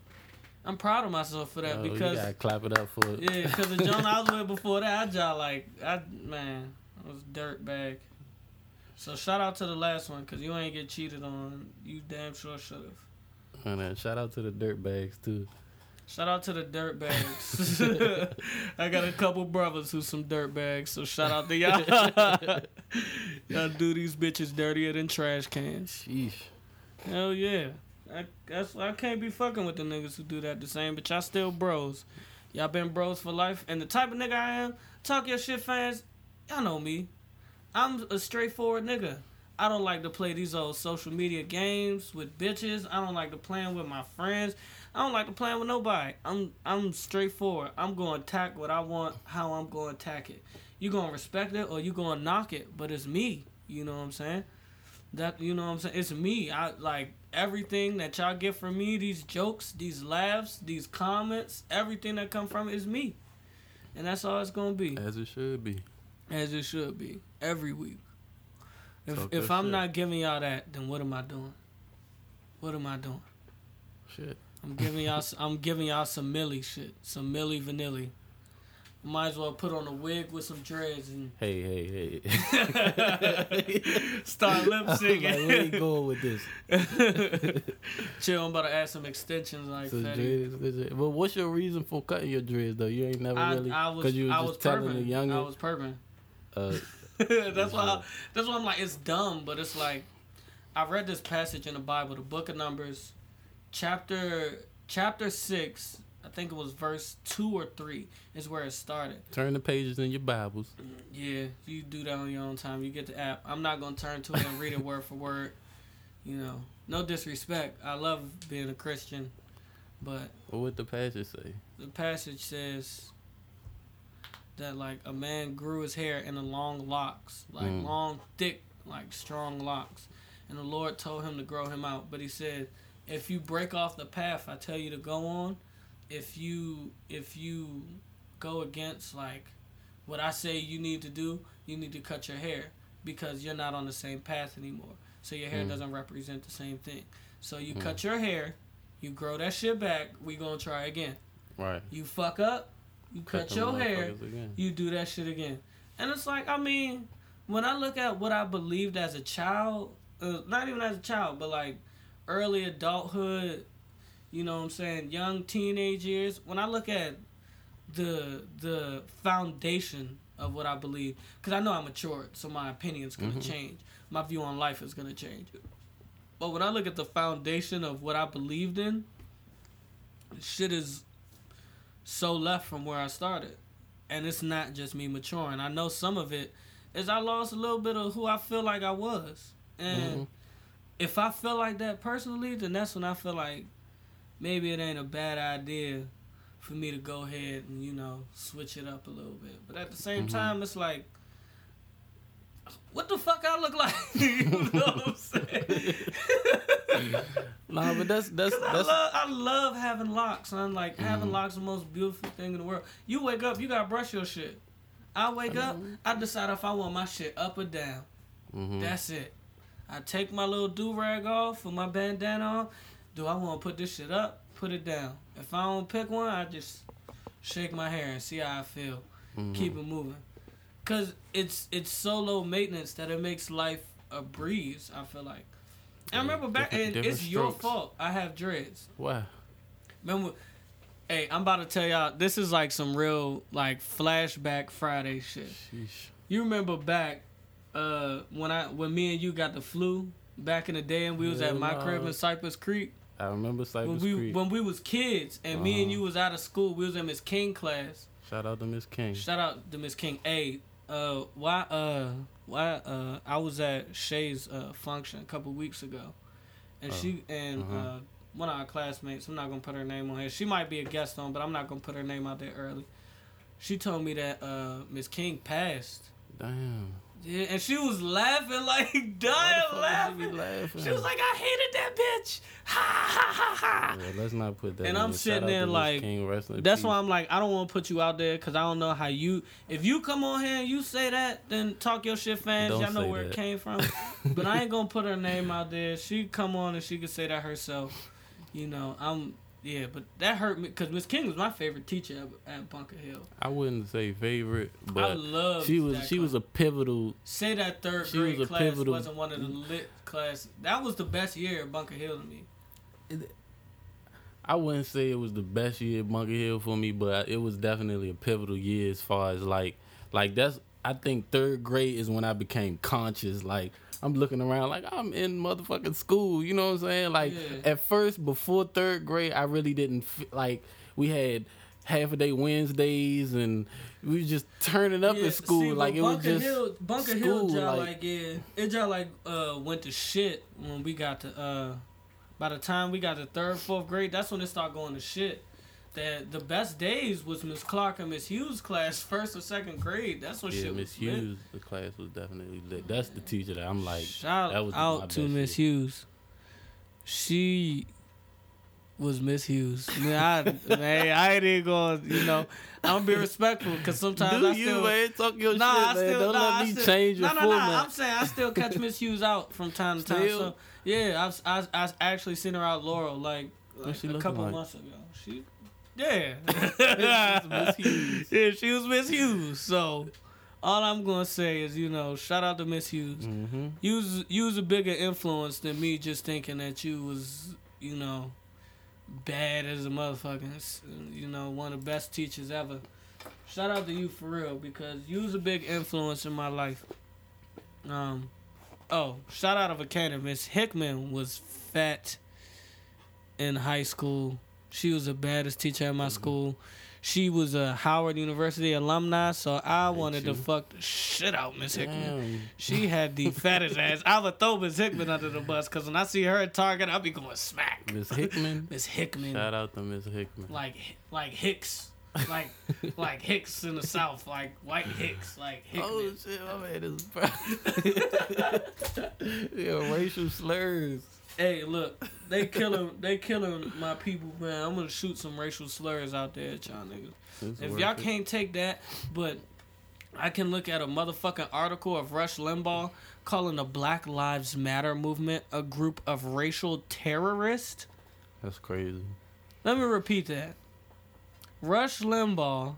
I'm proud of myself for that Oh, because you gotta clap it up for it. yeah, because the John I was with [LAUGHS] before that, I just like, I man, I was dirt bag. So shout out to the last one, cause you ain't get cheated on. You damn sure should have. And shout out to the dirt bags too. Shout out to the dirt bags. [LAUGHS] [LAUGHS] I got a couple brothers who's some dirt bags, so shout out to y'all. [LAUGHS] y'all do these bitches dirtier than trash cans. Sheesh. Hell yeah. I, that's I can't be fucking with the niggas who do that the same, but y'all still bros. Y'all been bros for life. And the type of nigga I am, talk your shit fans, y'all know me. I'm a straightforward nigga. I don't like to play these old social media games with bitches. I don't like to playing with my friends. I don't like to playing with nobody. I'm I'm straightforward. I'm going to attack what I want, how I'm going to attack it. You going to respect it or you going to knock it, but it's me. You know what I'm saying? That you know what I'm saying? It's me. I like everything that y'all get from me, these jokes, these laughs, these comments, everything that come from it is me. And that's all it's gonna be. As it should be. As it should be. Every week. If Talk if I'm shit. not giving y'all that, then what am I doing? What am I doing? Shit. I'm giving y'all I'm giving y'all some Milli shit. Some Milli Vanilli. Might as well put on a wig with some dreads and Hey, hey, hey. [LAUGHS] start [LAUGHS] lip was like, where you going with this? [LAUGHS] Chill, I'm about to add some extensions like So dreads, dreads. But what's your reason for cutting your dreads though? You ain't never I, really I was, because you was I just was telling the younger. I was perving. uh, that's why. I, that's why I'm like, it's dumb, but it's like, I read this passage in the Bible, the Book of Numbers, chapter chapter six. I think it was verse two or three is where it started. turn the pages in your Bibles. Yeah, you do that on your own time. You get the app. I'm not gonna turn to it and read it [LAUGHS] word for word. You know, no disrespect. I love being a Christian, but What would the passage say? the passage says that like a man grew his hair in a long locks, like Mm. long, thick, like strong locks, and the Lord told him to grow him out. But he said, if you break off the path I tell you to go on, if you if you go against like what I say you need to do, you need to cut your hair because you're not on the same path anymore. So your hair Mm. doesn't represent the same thing. So you Mm. cut your hair, you grow that shit back. We gonna try again. Right. You fuck up, you cut, them your hair, you do that shit again. And it's like, I mean, when I look at what I believed as a child, uh, not even as a child, but like early adulthood, you know what I'm saying, young teenage years, when I look at the the foundation of what I believe, because I know I'm matured, so my opinion's gonna Mhm. change. My view on life is gonna change. But when I look at the foundation of what I believed in, shit is so left from where I started. And it's not just me maturing. I know some of it is I lost a little bit of who I feel like I was. And Mhm. If I feel like that personally, then that's when I feel like maybe it ain't a bad idea for me to go ahead and, you know, switch it up a little bit. But at the same Mhm. time, it's like, what the fuck I look like? [LAUGHS] you know what I'm saying? Nah, but that's that's [LAUGHS] 'Cause I that's love, I love having locks, son. Like having Mhm. locks is the most beautiful thing in the world. You wake up, you gotta brush your shit. I wake up, I decide if I want my shit up or down. mhm. That's it. I take my little do rag off with my bandana on. Do I want to put this shit up? Put it down. If I don't pick one, I just shake my hair and see how I feel. Mhm. Keep it moving. Cause it's it's so low maintenance that it makes life a breeze. I feel like. And I remember back, different- and it's different your fault. I have dreads. Why? Remember, hey, I'm about to tell y'all. This is like some real like flashback Friday shit. Sheesh. You remember back uh, when I when me and you got the flu back in the day, and we was at my no. crib in Cypress Creek. I remember Cypress when we Creek. when we was kids and me and Uh-huh. you was out of school. We was in Miss King class. Shout out to Miss King. Shout out to Miss King. Hey, uh, why, uh, why, uh, I was at Shay's uh function a couple weeks ago, and Oh, she and uh-huh. uh one of our classmates. I'm not gonna put her name on here. She might be a guest on, but I'm not gonna put her name out there early. She told me that uh Miss King passed. Damn. Yeah, and she was laughing [LAUGHS] like dying laughing. laughing? She was like, I hated that bitch. [LAUGHS] Ha ha ha ha. Yeah, let's not put that. And in I'm sitting there like, That's why I'm like, I don't want to put you out there because I don't know how you. If you come on here and you say that, then talk your shit, fans. Don't Y'all know where it came from. [LAUGHS] but I ain't gonna put her name out there. She come on and she could say that herself. You know, I'm yeah, but that hurt me because Miss King was my favorite teacher at, at Bunker Hill. I wouldn't say favorite, but I love she was she was a pivotal. say that third grade was class pivotal- wasn't one of the lit class. That was the best year at Bunker Hill to me. I wouldn't say it was the best year at Bunker Hill for me, but it was definitely a pivotal year as far as like like that's. I think third grade is when I became conscious. Like I'm looking around like I'm in motherfucking school. You know what I'm saying? Like Yeah. at first, before third grade, I really didn't f- like. We had half a day Wednesdays and we was just turning up Yeah, at school. see, like it was Bunker just Hill, Bunker Hill, school, job like- like, yeah, it just like uh went to shit when we got to uh. By the time we got to third, fourth grade, that's when it started going to shit. That the best days was Miss Clark and Miss Hughes class, first or second grade. That's when yeah, shit Miss. Hughes. The class was definitely lit. That's the teacher that I'm like. Shout that was my out to Miss. Hughes. She was Miss Hughes. Man, I, [LAUGHS] man, I ain't even going. You know, I'm gonna be respectful because sometimes Do I you still. man? Talk your Nah, shit, I man. still, Don't nah, let I me still, change your no, no, no. format. I'm saying I still catch Miss Hughes out from time to time. Still? So yeah, I've I, I actually seen her out Laurel like, like a couple like? months ago. She, yeah, [LAUGHS] Miss Hughes. yeah, she was Miss Hughes. So all I'm gonna say is, you know, shout out to Miss Hughes. Mm-hmm. You was, you was a bigger influence than me just thinking that you was, you know, bad as a motherfucking, you know, one of the best teachers ever. Shout out to you for real because you was a big influence in my life. Um, oh, shout out of a. Miss Hickman was fat in high school. She was the baddest teacher at my mm-hmm. school. She was a Howard University alumni, so I wanted to fuck the shit out Miss Hickman. She had the [LAUGHS] fattest ass. I would throw Miss Hickman under the bus because when I see her at Target, I'll be going smack. Miss Hickman. [LAUGHS] Miss Hickman, Shout out to Miss Hickman. like like Hicks, like [LAUGHS] like Hicks in the South, like white Hicks, like oh, Hickman. Oh shit, my man is yeah, racial slurs. Hey, look, they killing they killing my people, man. I'm gonna shoot some racial slurs out there at y'all niggas. It's If y'all it. can't take that, but I can look at a motherfucking article of Rush Limbaugh calling the Black Lives Matter movement a group of racial terrorists. that's crazy. Let me repeat that. Rush Limbaugh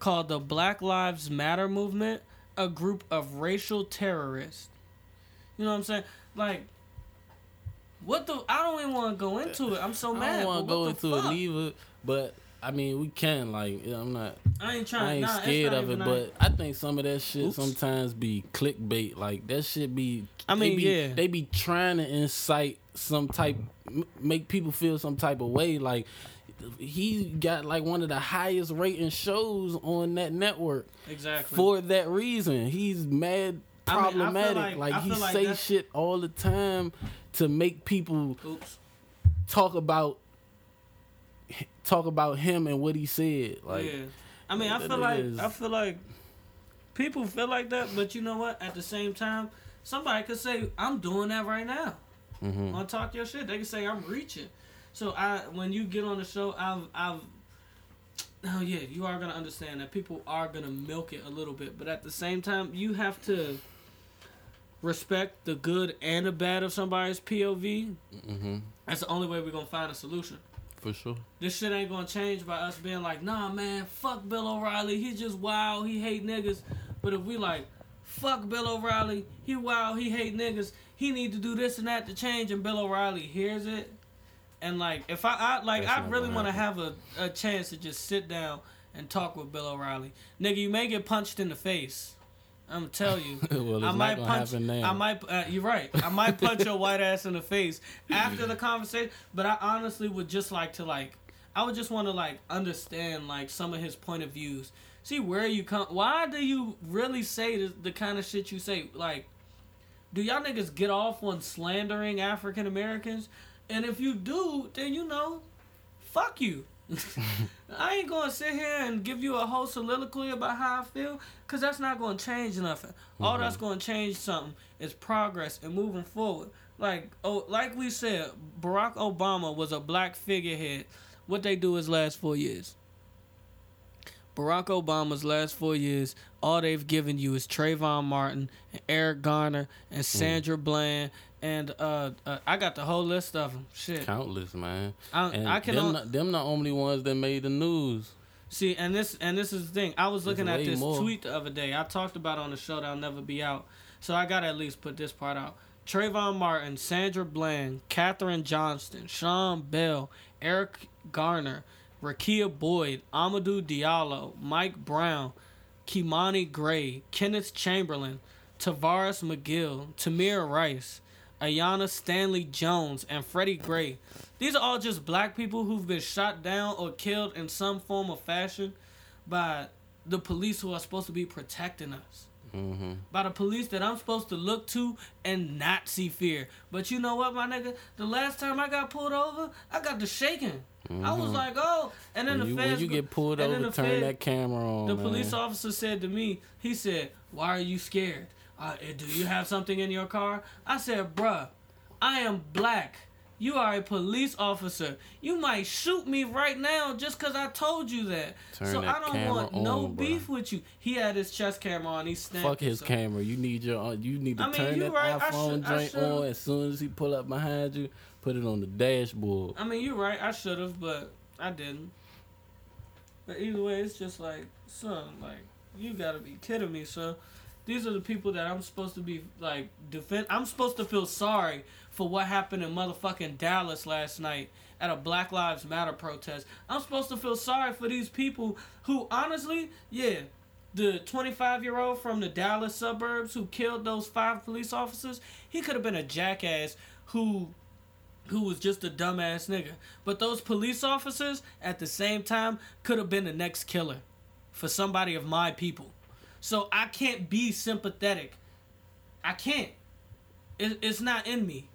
called the Black Lives Matter movement a group of racial terrorists. You know what I'm saying? Like, what the? I don't even want to go into it. I'm so mad. I don't want to go into the it fuck? neither, but I mean we can like I'm not I ain't trying. I ain't nah, scared of it, but I think some of that shit Oops. sometimes be clickbait. Like that shit be. I they mean, be, yeah. They be trying to incite some type, make people feel some type of way. Like he got like one of the highest rating shows on that network exactly. for that reason. He's mad I mean, I problematic. like- like, he like say shit all the time to make people Oops. talk about talk about him and what he said. Like yeah. I mean, I feel like is- I feel like people feel like that, but you know what? At the same time, somebody could say, "I'm doing that right now." mhm. Want to talk your shit? They can say, "I'm reaching." So I, when you get on the show, I've, I've. Oh yeah, you are gonna understand that people are gonna milk it a little bit, but at the same time, you have to respect the good and the bad of somebody's POV. Mhm. That's the only way we're gonna find a solution. for sure. This shit ain't gonna change by us being like, nah, man, fuck Bill O'Reilly. He just wild. He hate niggas. But if we like, fuck Bill O'Reilly. He wild. He hate niggas. He need to do this and that to change. And Bill O'Reilly hears it. And like, if I, I like, That's I really want to have a, a chance to just sit down and talk with Bill O'Reilly. Nigga, you may get punched in the face. I'm gonna tell you. [LAUGHS] well, I might punch. I might. Uh, you're right. I might punch your white ass in the face after the conversation. But I honestly would just like to like. I would just want to like understand like some of his point of views. See where you come. Why do you really say the, the kind of shit you say? Like, do y'all niggas get off on slandering African Americans? And if you do, then you know, fuck you. [LAUGHS] I ain't gonna sit here and give you a whole soliloquy about how I feel, cause that's not gonna change nothing. All Mm-hmm. that's gonna change something is progress and moving forward. Like oh, like we said, Barack Obama was a black figurehead. What they do his last four years. Barack Obama's last four years, all they've given you is Trayvon Martin and Eric Garner and Sandra Bland and uh, uh I got the whole list of them. Shit, Countless, man. I, And I can them, not, them the only ones that made the news. See, and this and this is the thing. I was looking at this more. tweet the other day. I talked about it on the show that'll never be out. So I gotta at least put this part out. Trayvon Martin, Sandra Bland, Kathryn Johnston, Sean Bell, Eric Garner, Rekia Boyd, Amadou Diallo, Mike Brown, Kimani Gray, Kenneth Chamberlain, Tavares McGill, Tamir Rice, Aiyana Stanley Jones, and Freddie Gray. These are all just black people who've been shot down or killed in some form or fashion by the police who are supposed to be protecting us. Mm-hmm. By the police that I'm supposed to look to and not see fear. But you know what, my nigga? The last time I got pulled over, I got the shaking. I was like, oh, and then When the you, feds. when you get pulled over, turn fed- that camera on. the man. police officer said to me, he said, "Why are you scared? Uh, do you have something in your car?" I said, "Bruh, I am black. You are a police officer. You might shoot me right now just because I told you that. Turn so that I don't want no on, bruh. beef with you." He had his chest camera on. He snapped. Fuck his so- camera. You need your. uh, You need to I mean, turn that right. IPhone joint on as soon as he pull up behind you. Put it on the dashboard. I mean, you're right. I should have, but I didn't. But either way, it's just like, son, like you gotta be kidding me, son. These are the people that I'm supposed to be like defend. I'm supposed to feel sorry for what happened in motherfucking Dallas last night at a Black Lives Matter protest. I'm supposed to feel sorry for these people who, honestly, yeah, the 25 year old from the Dallas suburbs who killed those five police officers, he could have been a jackass who who was just a dumbass nigga. But those police officers at the same time could have been the next killer for somebody of my people. So I can't be sympathetic. I can't. It, it's not in me.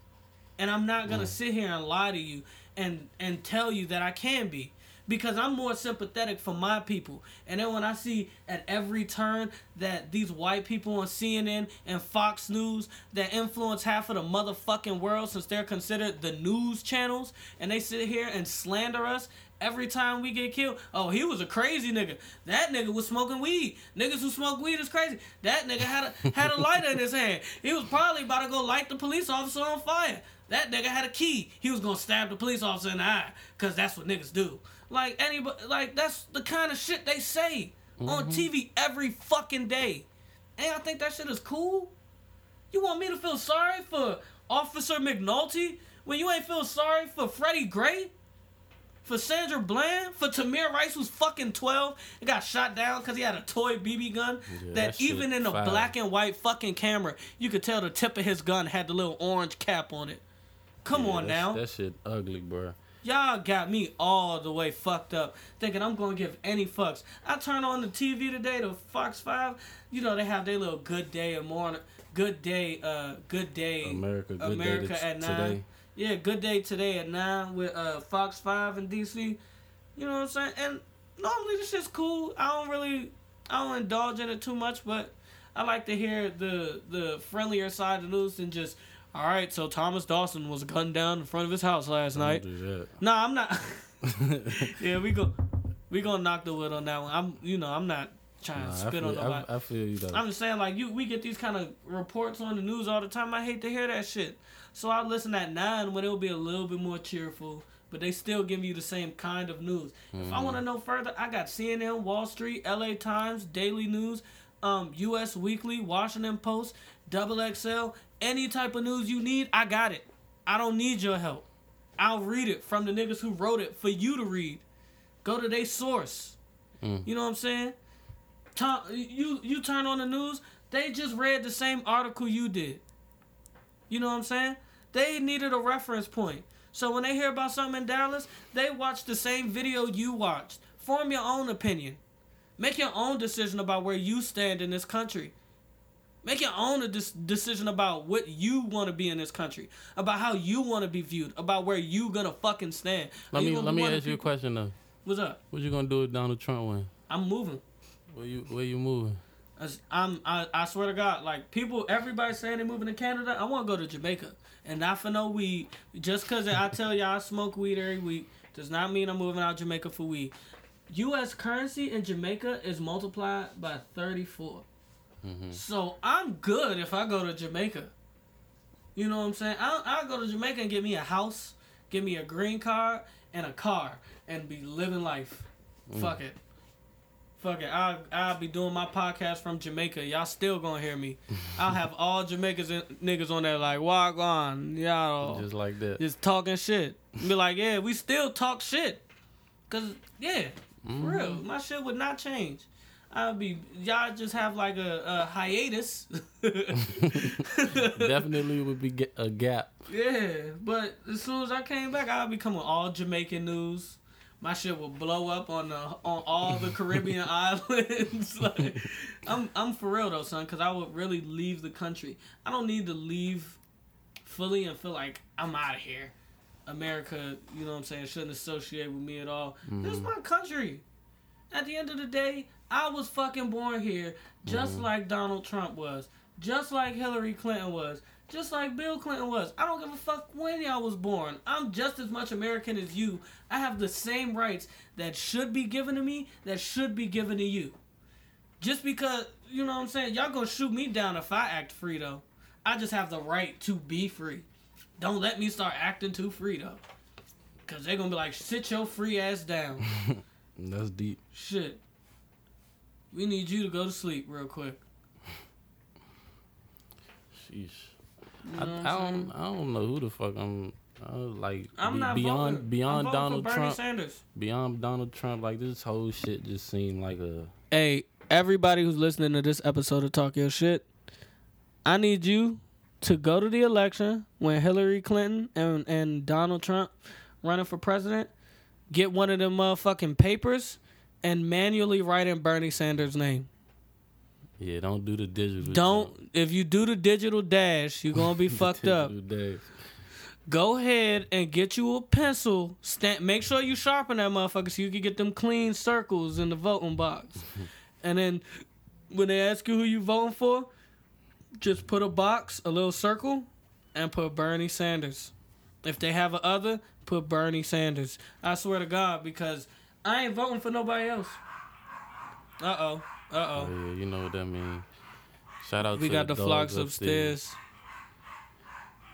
And I'm not going to mm. sit here and lie to you and and tell you that I can be because I'm more sympathetic for my people. And then when I see at every turn that these white people on CNN and Fox News that influence half of the motherfucking world since they're considered the news channels and they sit here and slander us every time we get killed. Oh, he was a crazy nigga. That nigga was smoking weed. Niggas who smoke weed is crazy. That nigga had a had a lighter in his hand. He was probably about to go light the police officer on fire. That nigga had a key. He was gonna stab the police officer in the eye, cause that's what niggas do. Like anybody, like that's the kind of shit they say on mm-hmm. TV every fucking day. And I think that shit is cool. You want me to feel sorry for Officer McNulty when you ain't feel sorry for Freddie Gray? For Sandra Bland? For Tamir Rice, who's fucking 12 and got shot down because he had a toy BB gun? Yeah, that that even in a foul. black and white fucking camera, you could tell the tip of his gun had the little orange cap on it. Come Yeah, on now. That shit ugly, bro. Y'all got me all the way fucked up, thinking I'm gonna give any fucks. I turn on the TV today, the Fox Five. You know they have their little good day and morning, good day, uh, good day, America, good America day to, at nine. Yeah, good day today at nine with uh Fox Five in DC. You know what I'm saying? And normally this shit's cool. I don't really, I don't indulge in it too much, but I like to hear the the friendlier side of the news than just. All right, so Thomas Dawson was gunned down in front of his house last night. No, I'm not. [LAUGHS] [LAUGHS] yeah, we go, we gonna knock the wood on that one. I'm, you know, I'm not trying Nah, to I, spit feel, on nobody. I, I feel you though. I'm just saying, like you, we get these kind of reports on the news all the time. I hate to hear that shit. So I listen at nine when it'll be a little bit more cheerful, but they still give you the same kind of news. If I want to know further, I got CNN, Wall Street, L.A. Times, Daily News, um, U.S. Weekly, Washington Post, Double XL, any type of news you need, I got it. I don't need your help. I'll read it from the niggas who wrote it for you to read. Go to their source. Mm. You know what I'm saying? Tom, you you turn on the news. They just read the same article you did. You know what I'm saying? They needed a reference point. So when they hear about something in Dallas, they watch the same video you watched. Form your own opinion. Make your own decision about where you stand in this country. Make your own decision about what you want to be in this country, about how you want to be viewed, about where you gonna fucking stand. Let me let me ask the you a question though. What's up? What you gonna do with Donald Trump win? I'm moving. Where you where you moving? I'm, I, I swear to God, like people, everybody saying they moving to Canada. I want to go to Jamaica, and not for no weed. Just cause I tell y'all I smoke weed every week does not mean I'm moving out Jamaica for weed. U.S. currency in Jamaica is multiplied by 34. Mm-hmm. So I'm good if I go to Jamaica. You know what I'm saying? I'll, I'll go to Jamaica and get me a house, get me a green card, and a car, and be living life. Fuck mm. it. Fuck it. I'll, I'll be doing my podcast from Jamaica. Y'all still gonna hear me. I'll have [LAUGHS] all Jamaicans and niggas on there like, walk on. Y'all Just like that. just talking shit. Be like, yeah, we still talk shit. Cause yeah, for mm-hmm. real, my shit would not change. I'll be y'all just have like a, a hiatus. [LAUGHS] Definitely would be a gap. yeah, but as soon as I came back, I'll be coming all Jamaican news. My shit will blow up on the on all the Caribbean [LAUGHS] islands. [LAUGHS] like, I'm I'm for real though, son, because I would really leave the country. I don't need to leave fully and feel like I'm out of here. America, you know what I'm saying, shouldn't associate with me at all. Mm-hmm. This is my country. At the end of the day, I was fucking born here just mm-hmm. like Donald Trump was, just like Hillary Clinton was, just like Bill Clinton was. I don't give a fuck when y'all was born. I'm just as much American as you. I have the same rights that should be given to me that should be given to you. Just because, you know what I'm saying, y'all gonna shoot me down if I act free though. I just have the right to be free. Don't let me start acting too free though. Cause they're gonna be like, sit your free ass down. [LAUGHS] That's deep. Shit. We need you to go to sleep real quick. Sheesh. You I, know what I I'm don't I don't know who the fuck I'm. I was like I'm not beyond voting. beyond I'm Donald for Trump. Sanders. Beyond Donald Trump, like this whole shit just seemed like a Hey, everybody who's listening to this episode of Talk Your Shit, I need you to go to the election when Hillary Clinton and, and Donald Trump running for president. Get one of them motherfucking papers and manually write in Bernie Sanders' name. Yeah. Don't do the digital. Don't if you do the digital dash, you're gonna be [LAUGHS] fucked up. Dash. Go ahead and get you a pencil. Stamp, make sure you sharpen that motherfucker so you can get them clean circles in the voting box. [LAUGHS] and then when they ask you who you voting for, just put a box, a little circle, and put Bernie Sanders. If they have a other, put Bernie Sanders. I swear to God, because I ain't voting for nobody else. Uh oh. Uh Oh yeah, you know what that means. Shout out to We got the dogs flocks upstairs.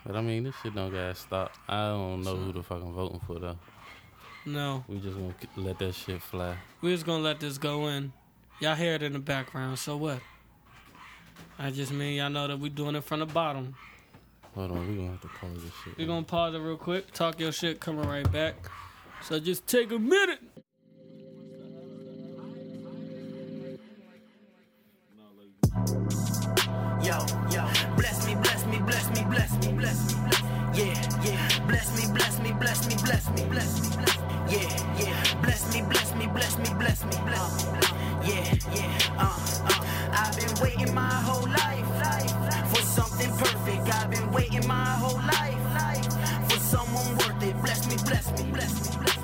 But I mean, this shit don't gotta stop. I don't know who the fuck I'm voting for though. No. We just gonna let that shit fly. We're just gonna let this go in. Y'all hear it in the background, so what? I just mean y'all know that we doing it from the bottom. Hold on, we gonna have to pause this shit. we gonna pause it real quick, talk your shit, coming right back. So just take a minute. Yo, yo, bless me, bless me, bless me, bless me, bless me, bless me. Yeah, yeah, bless me, bless me, bless me, bless me, bless me, bless me. Yeah, yeah, bless me, bless me, bless me, bless me, bless me. Yeah, yeah, uh, uh. I've been waiting my whole life, life for something perfect. I've been waiting my whole life, life for someone worth it. Bless me, bless me, bless me, bless me.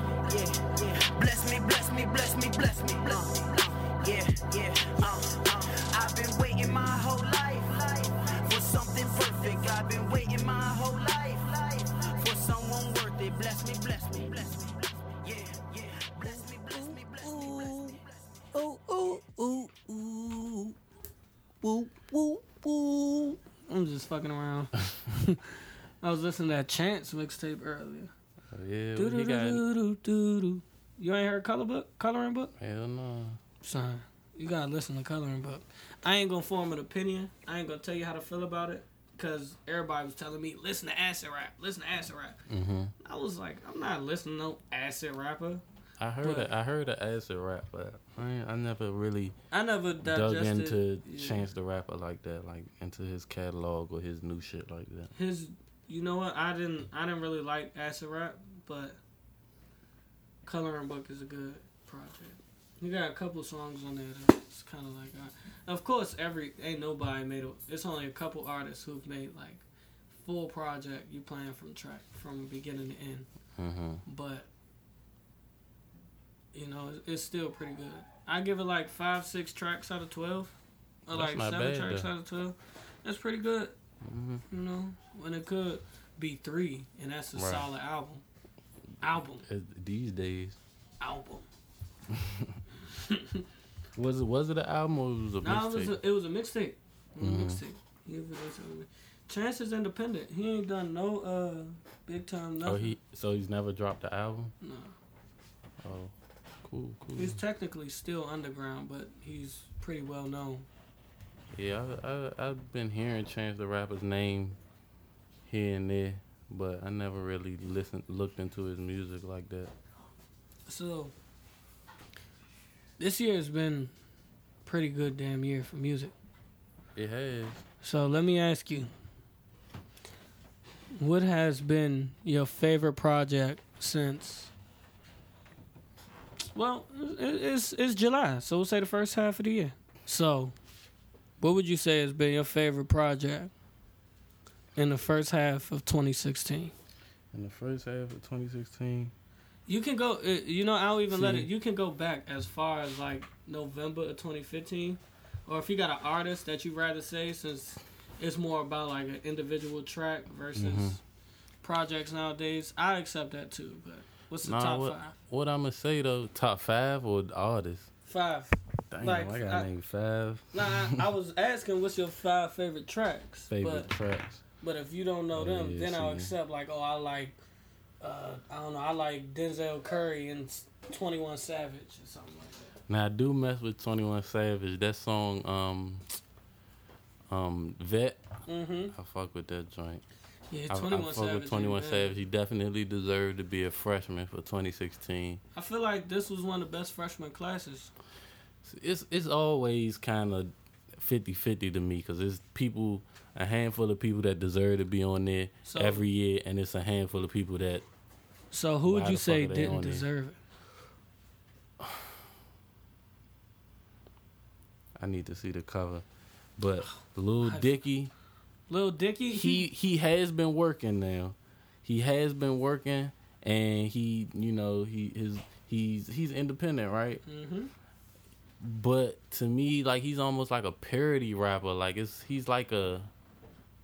[LAUGHS] I was listening to that Chance mixtape earlier. Oh, yeah, Do do do do do. You ain't heard color book, coloring book? Hell no. Son, you gotta listen to coloring book. I ain't gonna form an opinion. I ain't gonna tell you how to feel about it. Cause everybody was telling me, listen to acid rap, listen to acid rap. Mm-hmm. I was like, I'm not listening to no acid rapper. I heard But- it. I heard the acid rap, but I, I never really I never dug digested into yeah. Chance the Rapper like that, like into his catalog or his new shit like that. his. You know what? I didn't. I didn't really like acid rap, but Coloring Book is a good project. You got a couple songs on there that's kind of like. Uh, of course, every ain't nobody made a. It's only a couple artists who've made like full project. You playing from track from beginning to end. Mm-hmm. but you know it's, it's still pretty good. I give it like five, six tracks out of twelve, or That's like seven bad, tracks though. out of twelve. That's pretty good. Mm-hmm. You know, when it could be three, and that's a Right. solid album. Album, These days, album. [LAUGHS] [LAUGHS] was it was it an album or was it a No, it was mixtape? a, it was a mixtape. Mixtape. He was releasing it. Chance is independent. He ain't done no uh big time nothing. Oh, he so he's never dropped the album. no. Oh, cool, cool. He's technically still underground, but he's pretty well known. Yeah, I, I I've been hearing Chance the Rapper's name here and there, but I never really listened looked into his music like that. So this year has been pretty good damn year for music. It has. So let me ask you, what has been your favorite project since? Well, it's it's July, so we'll say the first half of the year. So, what would you say has been your favorite project in the first half of 2016? In the first half of 2016, You can go. uh, You know, I'll even let it. You can go back as far as like November of 2015, or if you got an artist that you'd rather say, since it's more about like an individual track versus Mhm. projects nowadays. I accept that too. But what's the Nah, top what- five? what I'm gonna say though, top five or artists? Five. Damn, Like, I got name five Nah, I, I was asking what's your five favorite tracks. favorite But tracks. but if you don't know them, Yeah, then I'll accept like oh I like. Uh, I don't know. I like Denzel Curry and Twenty One Savage or something like that. Now I do mess with 21 Savage. That song, um, um, Vet. Mm-hmm. I fuck with that joint. Yeah, I, I Twenty One fuck Savage. with 21 man. Savage. He definitely deserved to be a freshman for 2016. I feel like this was one of the best freshman classes. It's it's always kind of 50-50 to me because it's people, a handful of people that deserve to be on there So- every year, and it's a handful of people that So who would you say didn't there? deserve it? [SIGHS] I need to see the cover. But [SIGHS] Lil I- Dicky, Lil Dicky, he he has been working now. He has been working, and he you know he his he's he's independent, right? hmm But to me, like he's almost like a parody rapper. Like it's he's like a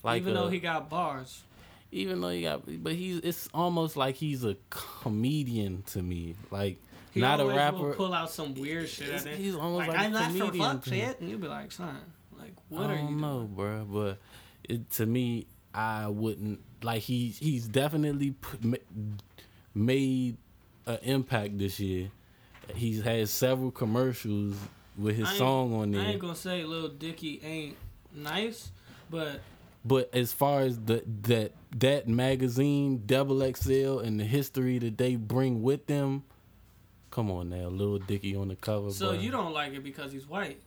like even a, though he got bars. even though he got but he's it's almost like he's a comedian to me. Like He not a rapper. pull out some weird shit. He's, he's almost Like, like, I'm not for fuck shit, and you'd be like, son, like what I are don't you know, bro, but it, to me, I wouldn't like he's he's definitely put, made an impact this year. He's had several commercials with his song on doing? I ain't gonna say Lil Dicky ain't nice, but But as far as the that that magazine, Double XL, and the history that they bring with them, come on now, Lil Dicky on the cover. so bruh. you don't like it because he's white.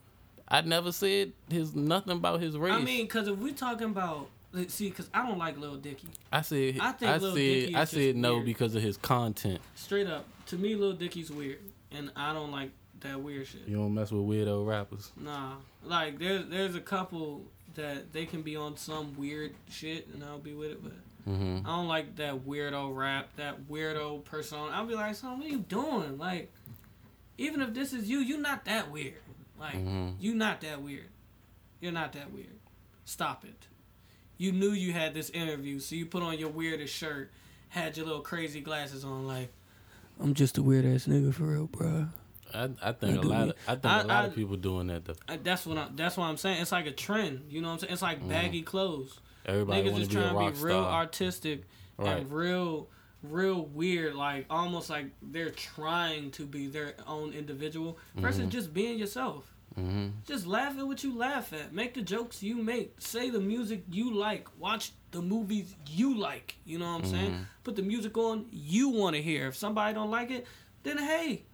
I never said his nothing about his race. I mean, because if we're talking about see, because I don't like Lil Dicky. I said I I, think Lil said Dicky I said no weird. because of his content. Straight up, to me, Lil Dicky's weird, and I don't like that weird shit. You don't mess with weirdo rappers. Nah, like there's there's a couple that they can be on some weird shit, and I'll be with it, but hmm I don't like that weirdo rap, that weirdo persona. I'll be like, son, what are you doing? Like, even if this is you, you're not that weird. Like, hmm you not that weird. You're not that weird. Stop it. You knew you had this interview, so you put on your weirdest shirt, had your little crazy glasses on, like. I'm just a weird ass nigga for real, bro. I, I think I a lot. Of, I think I- a lot of people doing that though. That's what I, that's what I'm saying. It's like a trend. You know what I'm saying? It's like baggy clothes. Everybody Niggas just to be trying to be real star. artistic Right. and real, real weird. Like almost like they're trying to be their own individual versus just being yourself. hmm Just laugh at what you laugh at. Make the jokes you make. Say the music you like. Watch the movies you like. You know what I'm saying? Put the music on you want to hear. If somebody don't like it, then hey,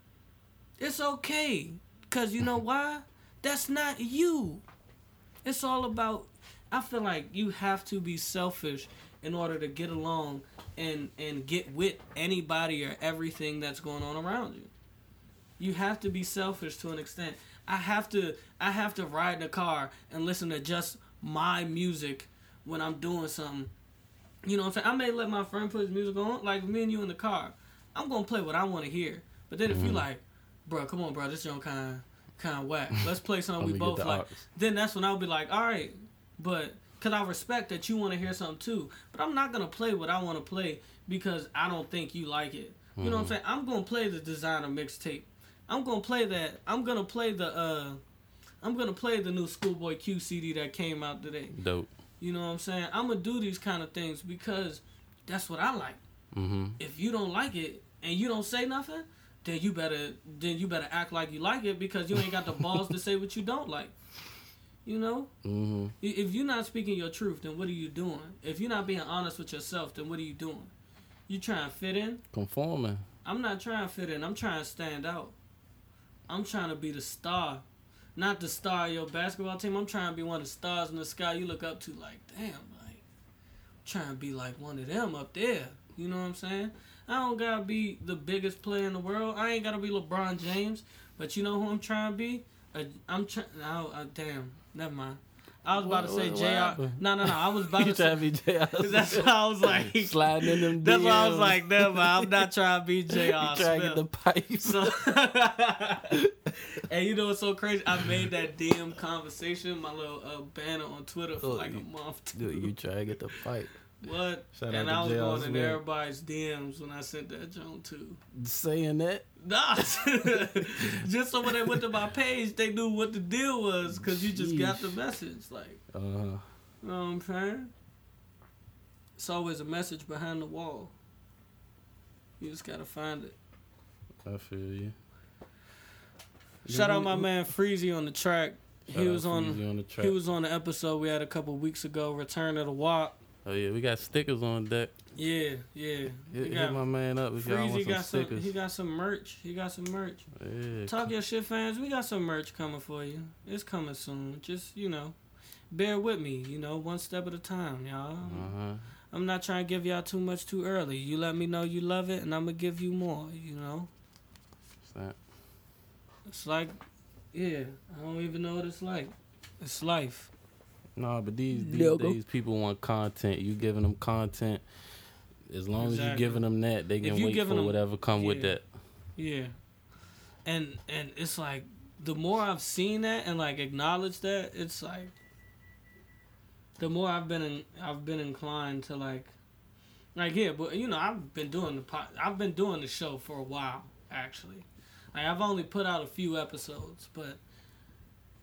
it's okay. Cause you know [LAUGHS] why? That's not you. It's all about. I feel like you have to be selfish in order to get along and and get with anybody or everything that's going on around you. You have to be selfish to an extent. I have to I have to ride in a car and listen to just my music when I'm doing something. You know what I'm saying? I may let my friend put his music on, like me and you in the car. I'm gonna play what I want to hear. But then if you like, bro, come on, bro, this joint kind kind of whack. Let's play something [LAUGHS] we Let me get both like. Then that's when I'll be like, all right, but because I respect that you want to hear something too. But I'm not gonna play what I want to play because I don't think you like it. You know what I'm saying? I'm gonna play the Desiigner mixtape. I'm gonna play that. I'm gonna play the. uh I'm gonna play the new Schoolboy Q CD that came out today. Dope. You know what I'm saying? I'm gonna do these kind of things because that's what I like. Mm-hmm. If you don't like it and you don't say nothing, then you better then you better act like you like it because you ain't got the balls to say what you don't like. You know? Mm-hmm. If you're not speaking your truth, then what are you doing? If you're not being honest with yourself, then what are you doing? You trying to fit in? Conforming. I'm not trying to fit in. I'm trying to stand out. I'm trying to be the star. Not the star of your basketball team. I'm trying to be one of the stars in the sky you look up to like, damn, like trying to be like one of them up there. You know what I'm saying? I don't gotta be the biggest player in the world. I ain't gotta be LeBron James. But you know who I'm trying to be? Uh, I'm trying. No, uh, damn. Never mind. I was about to say what- Jr. No, no, no. I was about [LAUGHS] You to say. to be J.R. [LAUGHS] That's why I was like. [LAUGHS] sliding in them. That's why I was like, never. mind. I'm not trying to be Jr. You trying to Smith. get the pipe. So, and you know what's so crazy? I made that DM conversation, my little uh, banner on Twitter for Oh, like a month. Dude, you trying to get the pipe. What? Shout and I was J.R. going in everybody's DMs when I sent that joke too. Saying that. Nah, [LAUGHS] just so when they went to my page, they knew what the deal was because you just got the message. Like, Uh, you know what I'm saying? It's always a message behind the wall. You just gotta find it. I feel you. Shout out my man Freezy on the track. He was on. On the track. He was on the episode we had a couple weeks ago, Return of the WAP. Oh yeah, we got stickers on deck. Yeah, yeah. Hit, He hit my man up if y'all want some got some. He got some merch. He got some merch. yeah, Talk your shit, fans. We got some merch coming for you. It's coming soon. Just you know, bear with me. You know, one step at a time, y'all. Uh-huh. I'm not trying to give y'all too much too early. You let me know you love it, and I'm gonna give you more. You know, What's that? it's like, yeah. I don't even know what it's like. It's life. No, but these these Nigga. days people want content. You giving them content. As long as you Exactly. giving them that, they can wait for them- whatever come with yeah. that. Yeah. And and it's like the more I've seen that and like acknowledged that, it's like the more I've been in, I've been inclined to like like yeah, but you know, I've been doing the pot I've been doing the show for a while actually. Like I've only put out a few episodes, but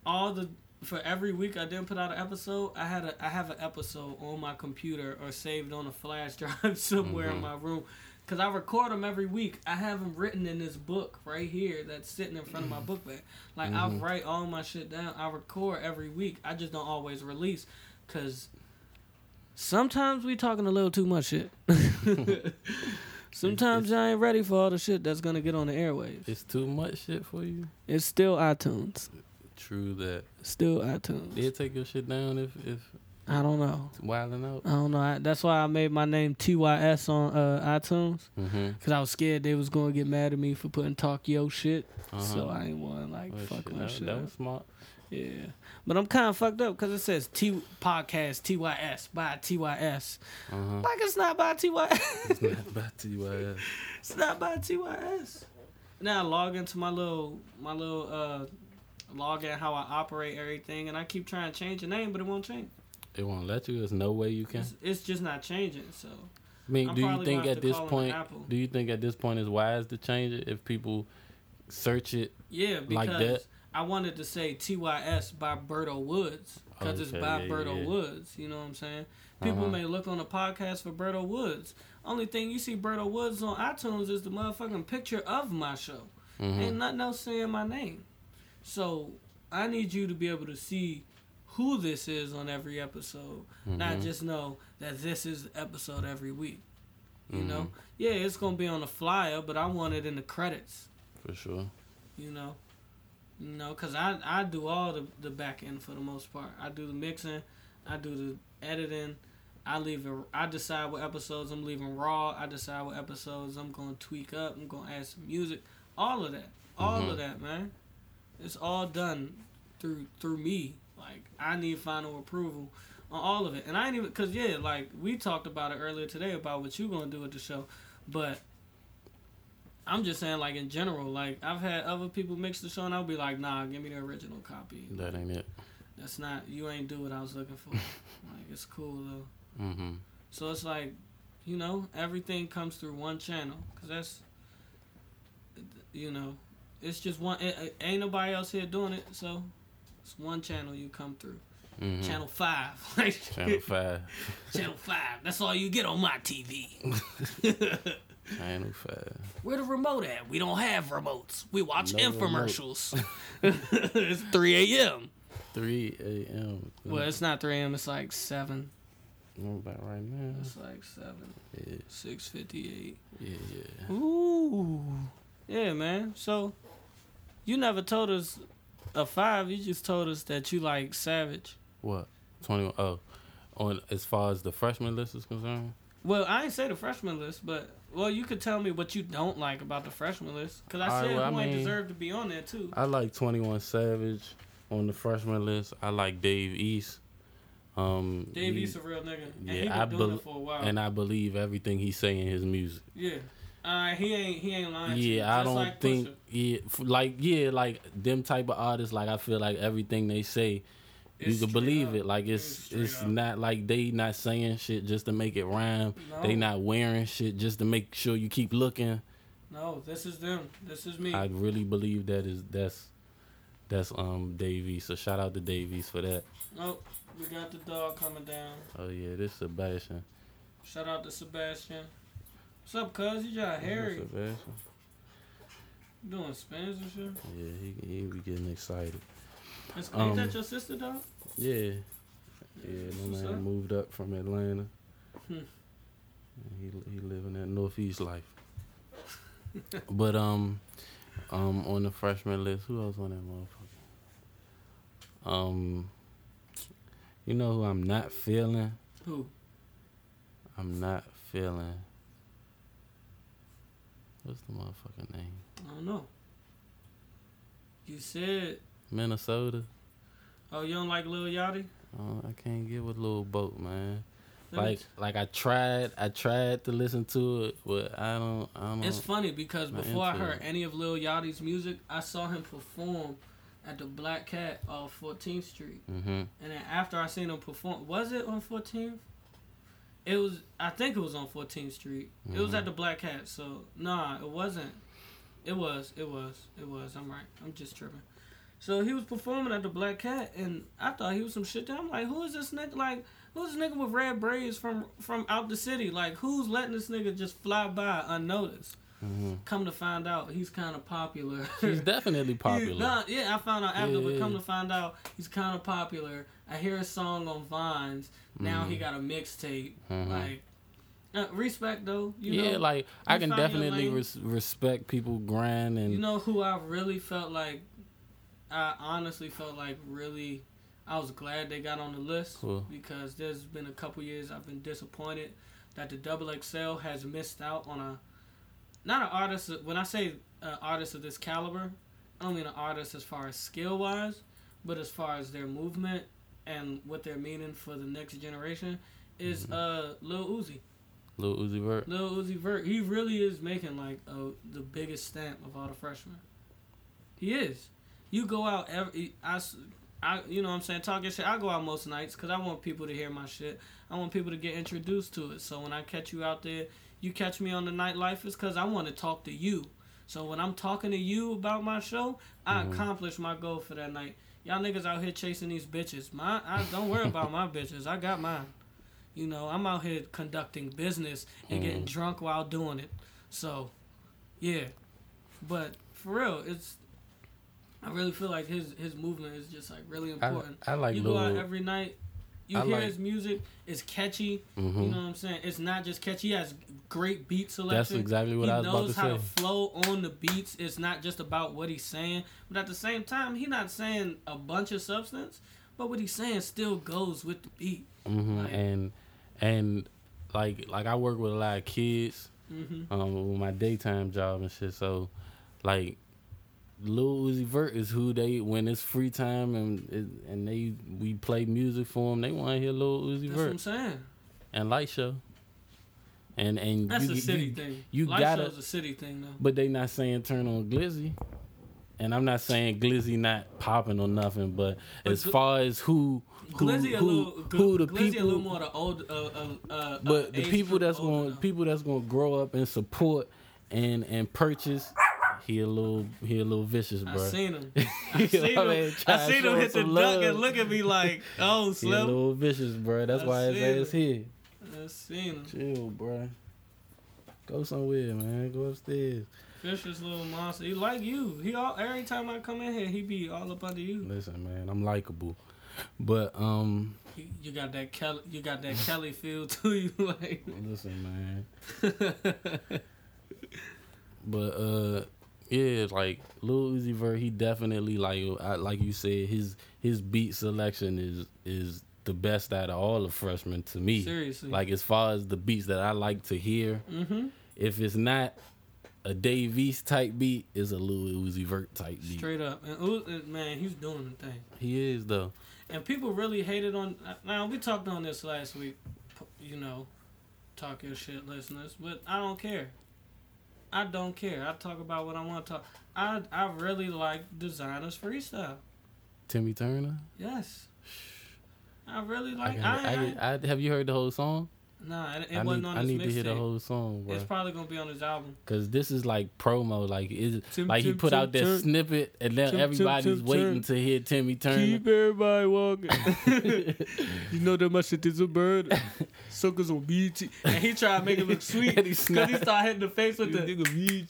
all the for every week I didn't put out an episode, I had a I have an episode on my computer or saved on a flash [LAUGHS] drive somewhere in Mhm. my room because I record them every week. I have them written in this book right here that's sitting in front of my book bag. Like I Mhm. write all my shit down. I record every week. I just don't always release because sometimes we talking a little too much shit. [LAUGHS] sometimes I ain't ready for all the shit that's gonna get on the airwaves. It's too much shit for you. It's still iTunes. True that. Still iTunes. They'll take your shit down if if I don't know. it's wilding out. I don't know. I, that's why I made my name TYS on uh, iTunes Mm-hmm. because I was scared they was gonna get mad at me for putting talk yo shit. Uh-huh. So I ain't want like Oh, fuck shit, my that, shit. that was smart. Yeah, but I'm kind of fucked up because it says T podcast TYS by TYS. Uh-huh. Like it's not by TYS. it's not you. Uh, it's not by TYS. [LAUGHS] Now I log into my little my little uh log in how I operate everything, and I keep trying to change the name, but it won't change. it won't let you. There's no way you can. It's, it's just not changing. So I mean, I'm do you think at this point? Do you think at this point it's wise to change it if people search it? yeah, because Like that? I wanted to say TYS by Berto Woods because it's Okay, by yeah, Berto yeah. Woods. You know what I'm saying? People Uh-huh. may look on the podcast for Berto Woods. Only thing you see Berto Woods on iTunes is the motherfucking picture of my show. Mhm. Ain't nothing else saying my name. So I need you to be able to see who this is on every episode, not Mhm. just know that this is the episode every week. You know, yeah, it's gonna be on the flyer, but I want it in the credits. For sure. You know, you know, cause I I do all the the back end for the most part. I do the mixing, I do the editing. I leave it. I decide what episodes I'm leaving raw. I decide what episodes I'm gonna tweak up. I'm gonna add some music. All of that. All Mhm. of that, man. It's all done through through me. Like I need final approval on all of it, and I ain't even cause yeah, like we talked about it earlier today about what you gonna do with the show, but I'm just saying like in general, like I've had other people mix the show and I'll be like, nah, give me the original copy. That ain't it. That's not you ain't do what I was looking for. [LAUGHS] like it's cool though. Mm-hmm. So it's like, you know, everything comes through one channel because that's, you know, it's just one. It, it- ain't nobody else here doing it, so it's one channel you come through. Mm-hmm. Channel five, [LAUGHS] Channel five. [LAUGHS] channel five. That's all you get on my TV. [LAUGHS] Channel five. Where the remote at? We don't have remotes. We watch No infomercials. it's 3 a.m. Three a.m. Well, it's not 3 a.m. It's like 7. What about right now? It's like 7. Yeah, 6.58. yeah, yeah. Ooh. Yeah, man. So, you never told us a 5. You just told us that you like Savage. What? Twenty one. Oh, on as far as the freshman list is concerned. Well, I ain't say the freshman list, but... Well, you could tell me what you don't like about the freshman list. Because I All right, said well, who I ain't deserve to be on there, too. I like Twenty One Savage on the freshman list. I like Dave East. Um, Dave he- East a real nigga. And yeah, he been I doing bel- it for a while. and I believe everything he's saying in his music. Yeah. Uh, he ain't he ain't lying. to. Yeah, I don't like think Pusha. yeah, like yeah, like them type of artists. Like I feel like everything they say, It's you can believe up. it. Like It's it's it's not like they not saying shit just to make it rhyme. They not wearing shit just to make sure you keep looking. No, this is them. This is me. I really believe that is that's that's um Davey. So shout out to Davies for that. oh, we got the dog coming down. Oh yeah, this Sebastian. Shout out to Sebastian. What's up, cuz? You got Harry Sebastian. doing spins and shit. Yeah, he he be getting excited. Is, Um, ain't that your sister, dog? Yeah. Yeah, that's my what's man up. moved up from Atlanta. Hmm. He he living that northeast life. [LAUGHS] but um, um, on the freshman list, who else on that motherfucker? Um, you know who I'm not feeling? Who? I'm not feeling. What's the motherfucking name? I don't know. You said, Minnesota. oh, you don't like Lil Yachty? Uh, I can't get with Little Boat, man. Let Like, like I tried, I tried to listen to it, but I don't, I don't. It's funny because before I heard it. any of Lil Yachty's music, I saw him perform at the Black Cat off 14th Street. mm-hmm. And then after I seen him perform, was it on 14th? It was, I think it was on 14th Street. It was at the Black Cat, so nah, it wasn't. It was, it was, it was. I'm right. I'm just tripping. So he was performing at the Black Cat, and I thought he was some shit. There. I'm like, who is this nigga? Like, who's this nigga with red braids from from out the city? Like, who's letting this nigga just fly by unnoticed? Mm-hmm. Come to find out, he's kind of popular. He's definitely [LAUGHS] He's popular. not- yeah, I found out after, Yeah, but yeah. come to find out, he's kind of popular. I hear a song on Vines. Now he Mhm. got a mixtape. Mhm. Like, uh, respect though. You yeah, know, like I can definitely res- respect people grind and you know who I really felt like. I honestly felt like really. I was glad they got on the list Cool. because there's been a couple years I've been disappointed that the Double XL has missed out on a not an artist. When I say uh, artist of this caliber, I don't mean an artist as far as skill wise, but as far as their movement and what they're meaning for the next generation is Mhm. uh Lil Uzi. Lil Uzi Vert. Lil Uzi Vert, he really is making like uh, the biggest stamp of all the freshmen. He is. You go out every I, I you know what I'm saying talking shit. I go out most nights because I want people to hear my shit. I want people to get introduced to it. So when I catch you out there, you catch me on the nightlife is because I want to talk to you. So when I'm talking to you about my show, I Mhm. accomplished my goal for that night. Y'all niggas out here chasing these bitches. My, I don't worry about my bitches. I got mine. You know, I'm out here conducting business and getting Mhm. drunk while doing it. So, yeah. But for real, it's. I really feel like his his movement is just like really important. I like you go out every night. You I hear like- his music. It's catchy. Mhm. You know what I'm saying? It's not just catchy. He has great beat selection. That's exactly what he I was about knows to how say. to flow on the beats. It's not just about what he's saying, but at the same time, he's not saying a bunch of substance. But what he's saying still goes with the beat. hmm Like- and and like like I work with a lot of kids hmm um with my daytime job and shit. So like Lil Uzi Vert is who they when it's free time and and they we play music for them. They want to hear Lil Uzi Vert. That's what I'm saying. and Light Show. And and That's you, a city you- thing. you Light gotta- show's a city thing though. But they not saying turn on Glizzy. And I'm not saying Glizzy not popping or nothing, but, But as Gl- far as who who Glizzy a who, little, who the Glizzy people a little more the old, uh, uh, uh, but uh, the people that's going people that's going to grow up and support and and purchase he a little he a little vicious, I bro. seen him. [LAUGHS] I seen what I mean? him. I seen him hit the some duck and look at me like, [LAUGHS] "Oh, slim. He a little vicious, bro. That's I why seen his ass here. I seen him. Chill, bro. Go somewhere, man. Go upstairs. Vicious little monster. He like you. He all every time I come in here, he be all up under you. Listen, man. I'm likable, but um, He, you got that Kelly. You got that Kelly [LAUGHS] feel to you, like. listen, man. But uh, yeah, like Lil Uzi Vert, he definitely like like you said, his his beat selection is is the best out of all the freshmen to me. Seriously. Like as far as the beats that I like to hear, mm-hmm. if it's not a Dave East type beat, it's a Lil Uzi Vert type beat. Straight up, and man, he's doing the thing. He is though. And people really hated on. Now we talked on this last week. You know, talk your shit, listeners. But I don't care. I don't care. I talk about what I want to talk. I I really like Desiigner's freestyle. Timmy Turner. Yes. I really like. gotta- I, I, I, have you heard the whole song? Nah, it, it I wasn't need, on I his need to hear the mixtape. whole song, bro. It's probably gonna be on his album. Cause this is like promo, like is Tim, like he put Tim, out that Tim. snippet, and then Tim, Tim, everybody's Tim, waiting Tim. to hear Timmy Turner. Keep everybody walking. [LAUGHS] [LAUGHS] you know that my shit is a bird. [LAUGHS] Suckers on BT. And he tried to make it look sweet And he because he started hitting the face with the.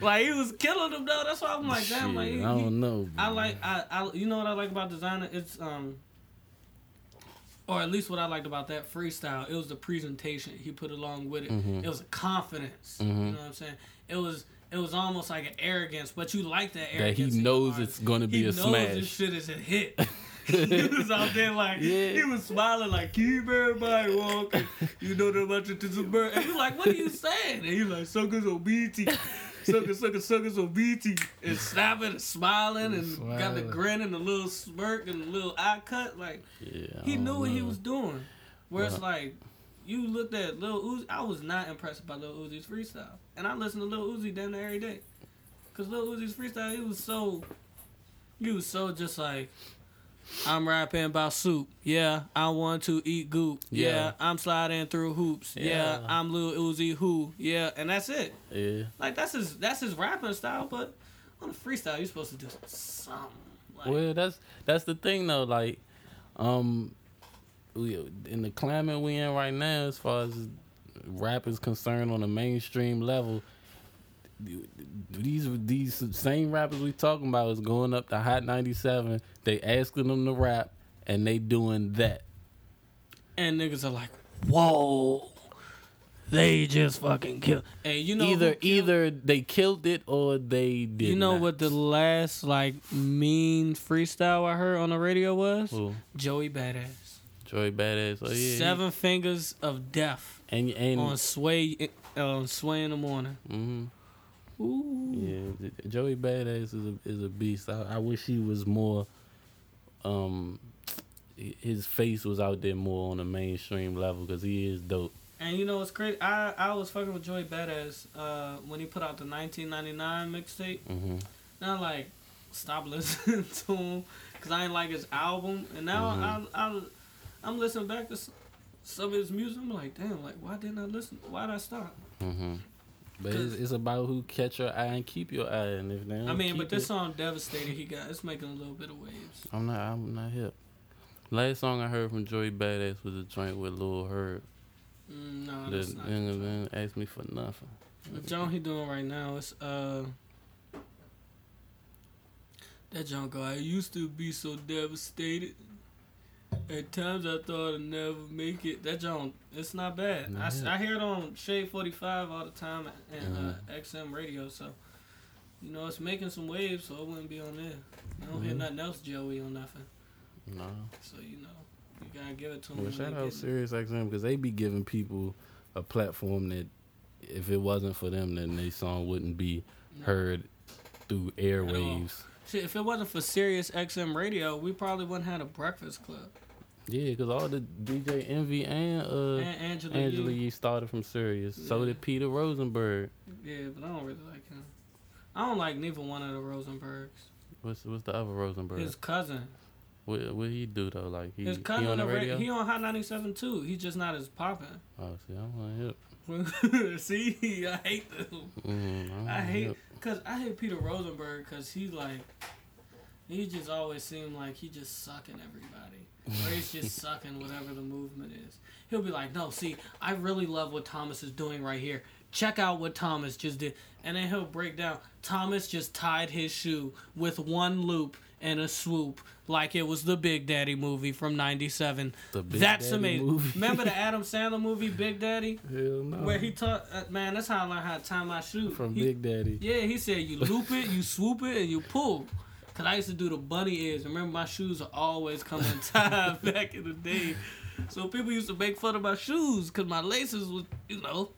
like he was killing them though. That's why I'm like, damn. Like he, I don't know. I like I, I you know what I like about Desiigner? It's um or at least what I liked about that freestyle, it was the presentation he put along with it. Mhm. It was a confidence. Mhm. You know what I'm saying? It was it was almost like an arrogance, but you like that arrogance. that he knows it's gonna be he a knows smash. this shit is a hit. [LAUGHS] he was out there like Yeah. he was smiling like keep everybody walking. You know that much is a bird. And you like, what are you saying? And he like suckers on BT. Suckers, suckers, suckers on BT. And snapping and smiling and got the grin and the little smirk and the little eye cut. Like Yeah, he knew what he was doing. Where it's Well- like you looked at Lil Uzi. I was not impressed by Lil Uzi's freestyle, and I listen to Lil Uzi damn near every day. Cause Lil Uzi's freestyle, he was so, he was so just like, I'm rapping about soup. Yeah, I want to eat goop. Yeah, Yeah. I'm sliding through hoops. Yeah. Yeah. I'm Lil Uzi who. Yeah, and that's it. Yeah, Like that's his that's his rapping style. But on a freestyle, you're supposed to do something. Like, well, that's that's the thing though. Like, um, we in the climate we in right now, as far as rap is concerned on a mainstream level. These these same rappers we talking about is going up to Hot 97. They asking them to rap, and they doing that. and niggas are like, whoa. They just fucking kill. And you know either killed- either they killed it or they did. You know not. what the last like mean freestyle I heard on the radio was? Who? Joey Badass. Joey Badass. Oh yeah. Seven fingers of death And and on sway on sway in the morning. hmm Ooh. yeah, Joey Badass is a is a beast. I, I wish he was more. Um, his face was out there more on the mainstream level because he is dope. And you know what's crazy? I I was fucking with Joey Badass uh, when he put out the 1999 mixtape. hmm And I like stop listening [LAUGHS] to him because I didn't like his album. And now Mhm. I, I I'm listening back to some of his music. I'm like, damn, like why didn't I listen? Why did I stop? hmm But it's, it's about who catch your eye and keep your eye, and if they don't I mean, but this it- song "Devastated" he got it's making a little bit of waves. I'm not. I'm not hip. Last song I heard from Joey Badass was a joint with Lil Herb. Mm, no, The that's not. then asked me for nothing. The John he doing right now is uh that John go. I used to be so devastated. At times I thought I'd never make it. That John, it's not bad. I. I hear it on Shade 45 all the time and uh, Mhm. XM radio, so you know it's making some waves, so it wouldn't be on there. I don't hear Mhm. nothing else, Joey, on nothing. No. So you know, you gotta give it to them. Well, shout out Sirius XM because they be giving people a platform that if it wasn't for them, then their song wouldn't be heard through airwaves. Shit, if it wasn't for Sirius XM radio, we probably wouldn't have a Breakfast Club. Yeah, because all the DJ Envy and uh, and Angela, Angela Yee. Yee started from Sirius. So did Peter Rosenberg. Yeah, but I don't really like him. I don't like neither one of the Rosenbergs. What's what's the other Rosenberg? His cousin. what what he do though? Like he, His he on the radio? he on Hot 97 too. He's just not as popping. oh, see, I'm on hip. See, I hate them. Mm, I'm I hate hip. Cause I hate Peter Rosenberg because he's like he just always seemed like he just sucking everybody. Or he's just [LAUGHS] sucking whatever the movement is. He'll be like, no, see, I really love what Thomas is doing right here. Check out what Thomas just did. And then he'll break down. Thomas just tied his shoe with one loop and a swoop like it was the Big Daddy movie from 97. The Big That's Daddy amazing. movie. Remember the [LAUGHS] Adam Sandler movie, Big Daddy? Hell no. Where he taught, uh, man, that's how I learned how to tie my shoe. from He- Big Daddy. yeah, he said you loop it, you swoop it, and you pull. Cause I used to do the bunny ears. Remember, my shoes are always coming [LAUGHS] tied back in the day. So people used to make fun of my shoes because my laces was, you know,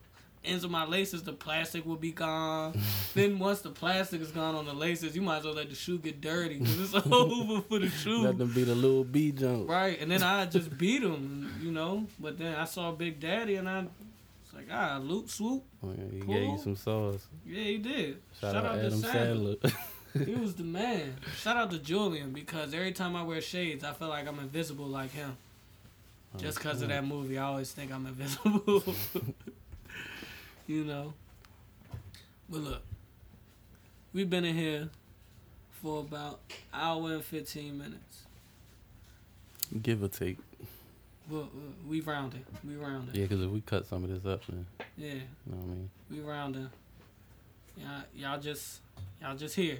ends of my laces, the plastic will be gone. [LAUGHS] then once the plastic is gone on the laces, you might as well let the shoe get dirty because it's [LAUGHS] over for the shoe. Let them be the little B jump. Right, and then I just beat him, you know. But then I saw Big Daddy, and I was like, ah, loop swoop. Oh, yeah, he gave you some sauce. Yeah, he did. Shout, out, to Adam Sandler. Sandler. [LAUGHS] He was the man. Shout out to Julian because every time I wear shades, I feel like I'm invisible like him. Just because of that movie, I always think I'm invisible. You know. But look, we've been in here for about hour and 15 minutes. Give or take. Well, uh, we rounded. We rounded. Yeah, because if we cut some of this up, then Yeah, you know what I mean. we rounded. Y'all, y'all just, y'all just here.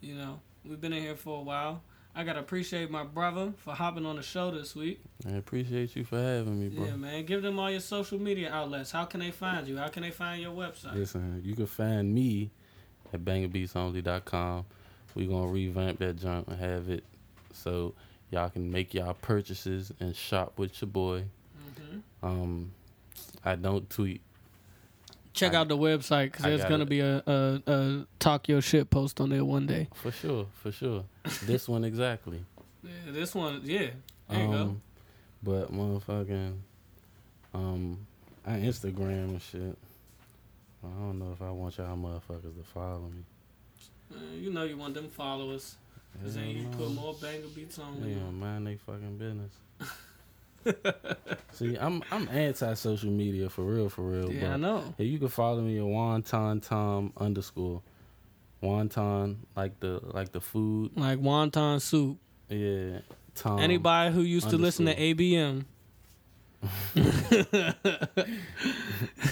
You know, we've been in here for a while. I gotta appreciate my brother for hopping on the show this week. I appreciate you for having me, bro. Yeah, man. Give them all your social media outlets. How can they find you? How can they find your website? Listen, you can find me at bangerbeatsonly.com. We're going to revamp that junk and have it so y'all can make y'all purchases and shop with your boy. hmm Um, I don't tweet. Check I- out the website because I gonna it. be a, a, a talk your shit post on there one day. For sure, for sure. this one exactly. Yeah, this one, yeah. There you go. Um, But motherfucking, um, I Instagram and shit. I don't know if I want y'all motherfuckers to follow me. Uh, you know you want them followers. Cause then you put more banger beats on. Them. mind they fucking business. [LAUGHS] See, I'm I'm anti social media for real, for real. Yeah, I know. Hey, you can follow me at wonton tom underscore wonton like the like the food. Like wonton soup. Yeah, Tom. Anybody who used to listen to. ABM. [LAUGHS] [LAUGHS]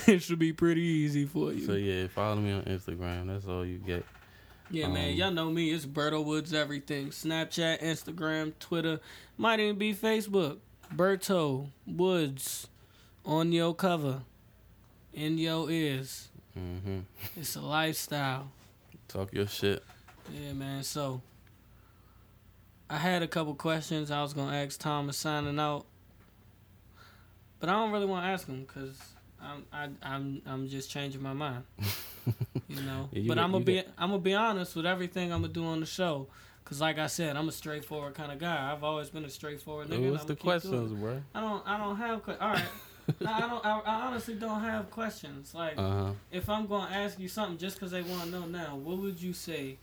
it should be pretty easy for you. So yeah, follow me on Instagram. That's all you get. Yeah, man, Um, y'all know me. It's Berto Woods everything. Snapchat, Instagram, Twitter. Might even be Facebook. Berto Woods on your cover, in your ears. hmm It's a lifestyle. Talk your shit. Yeah, man. So I had a couple questions I was gonna ask Thomas signing out, but I don't really want to ask him because I'm I, I'm I'm just changing my mind. [LAUGHS] you know. Yeah, you but got- I'm gonna be got- I'm gonna be honest with everything I'm gonna do on the show. Cause like I said, I'm a straightforward kind of guy. I've always been a straightforward nigga. What's the keep doing it. questions, bro? I don't. I don't have. Que- All right. [LAUGHS] no, I don't. I, I honestly don't have questions. Like, Uh huh. if I'm gonna ask you something just because they want to know now, what would you say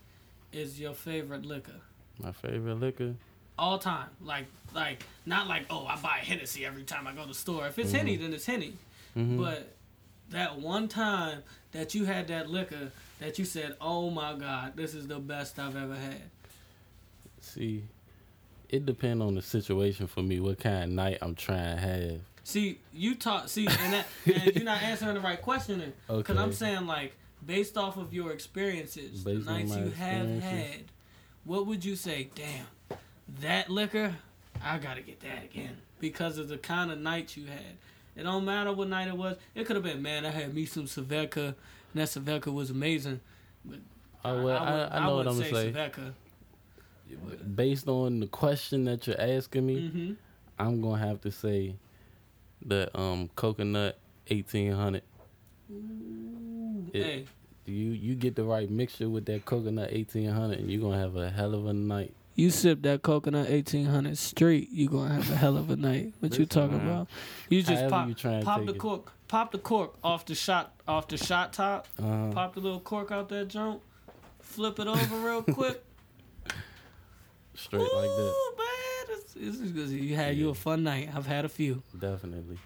is your favorite liquor My favorite liquor. all time? Like, like not like oh I buy Hennessy every time I go to the store. If it's Henny, then it's Henny. hmm But that one time that you had that liquor that you said, oh my god, this is the best I've ever had. See, it depends on the situation for me. What kind of night I'm trying to have. See, you talk. See, and, that, [LAUGHS] and you're not answering the right question then. Because I'm saying, like, based off of your experiences, Based the nights you have had, what would you say? Damn, that liquor, I gotta get that again because of the kind of night you had. It don't matter what night it was. It could have been, man, I had me some Svedka, and that Svedka was amazing. But Oh, well, I, would- I, know what I'm gonna say. Svedka. Based on the question that you're asking me, Mm-hmm. I'm gonna have to say the um coconut 1800. Hey, You you get the right mixture with that coconut 1800, and you're gonna have a hell of a night. you sip that coconut 1800 straight, you gonna have a hell of a night. What you Listen, talking man. about? You just However pop, you pop the it. cork, pop the cork off the shot, off the shot top. Uh, Pop the little cork out that junk. Flip it over real quick. Straight like that, Ooh, man, this is it's, you had you a fun night. I've had a few. definitely.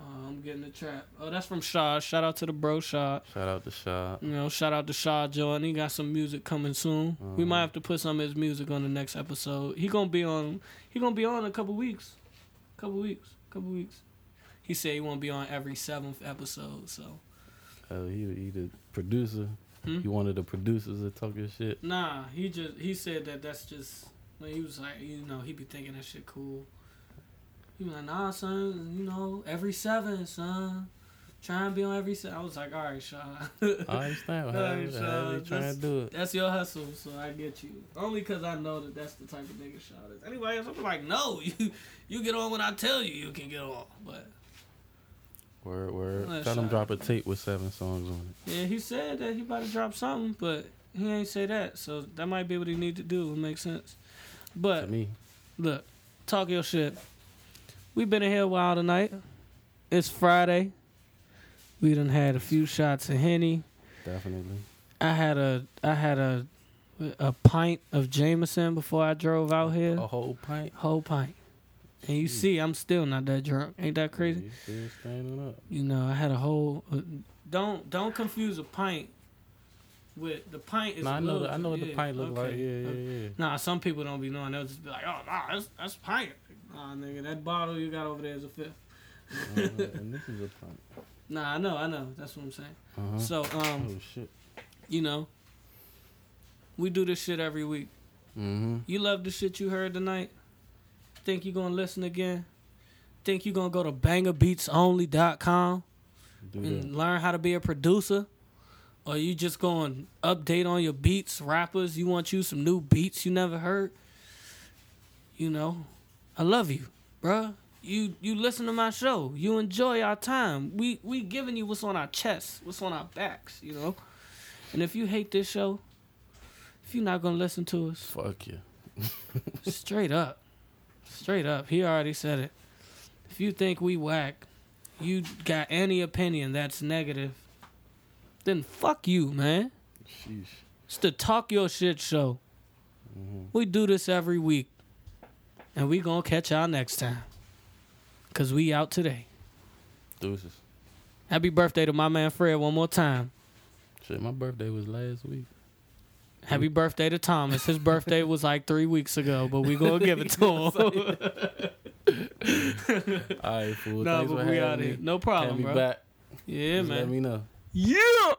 Oh, I'm getting the trap. Oh, that's from Shaw. Shout out to the bro Shaw. Shout out to Shaw. You know, shout out to Shaw Jordan. He got some music coming soon. We Uh-huh. might have to put some of his music on the next episode. He gonna be on. He gonna be on a couple weeks. Couple weeks. Couple weeks. He said he won't be on every seventh episode. So Oh, he he the producer. Hmm? You one of the producers that talk your shit. nah, he just he said that that's just. Like, he was like, you know, he be thinking that shit cool. He was like, nah, son, you know, every seven, son. Try and be on every seven. I was like, all right, Shaw. [LAUGHS] I understand. All right, how Shaw, trying to do it? That's your hustle, so I get you. Only because I know that that's the type of nigga shot is. Anyway, I'm like, no, [LAUGHS] you you get on when I tell you you can get on. But Word, word. Let's Tell them drop a tape with seven songs on it. yeah, he said that he about to drop something, but he ain't say that. So that might be what he need to do. It makes sense. But me, look, talk your shit. We've been in here a while tonight. It's Friday. We done had a few shots of henny. definitely. I had a I had a a pint of Jameson before I drove out here. A whole pint. Whole pint. And you see, I'm still not that drunk. Ain't that crazy? You still standing up. You know, I had a whole. Uh, don't don't confuse a pint with the pint is. A I know. little- I know what the pint look like. okay. Yeah, yeah, Uh, yeah. Nah, some people don't be knowing. They'll just be like, oh, nah, that's that's pint. Nah, nigga, that bottle you got over there is a fifth. Uh, and this is a pint. [LAUGHS] Nah, I know, I know. That's what I'm saying. Uh-huh. So, um, oh shit. you know, we do this shit every week. Mm-hmm. You love the shit you heard tonight? Think you gonna listen again? Think you gonna go to bangerbeatsonly.com Do and that. learn how to be a producer? Or you just going update on your beats, rappers? You want you some new beats you never heard? You know, I love you, bruh. You you listen to my show. You enjoy our time. We we giving you what's on our chests, what's on our backs, you know. And if you hate this show, if you're not gonna listen to us, Fuck you. [LAUGHS] Straight up. Straight up. He already said it. If you think we whack, you got any opinion that's negative, then fuck you, man. Sheesh. It's the Talk Your Shit show. Mm-hmm. We do this every week. And we gonna catch y'all next time. Cause we out today. Deuces. Happy birthday to my man Fred one more time. Shit, my birthday was last week. Happy birthday to Thomas. His birthday was like three weeks ago, but we gonna give it to him. [LAUGHS] [LAUGHS] All right, fool. nah, Thanks but we out here. No problem, bro. back. Yeah, Just man. Let me know. Yeah.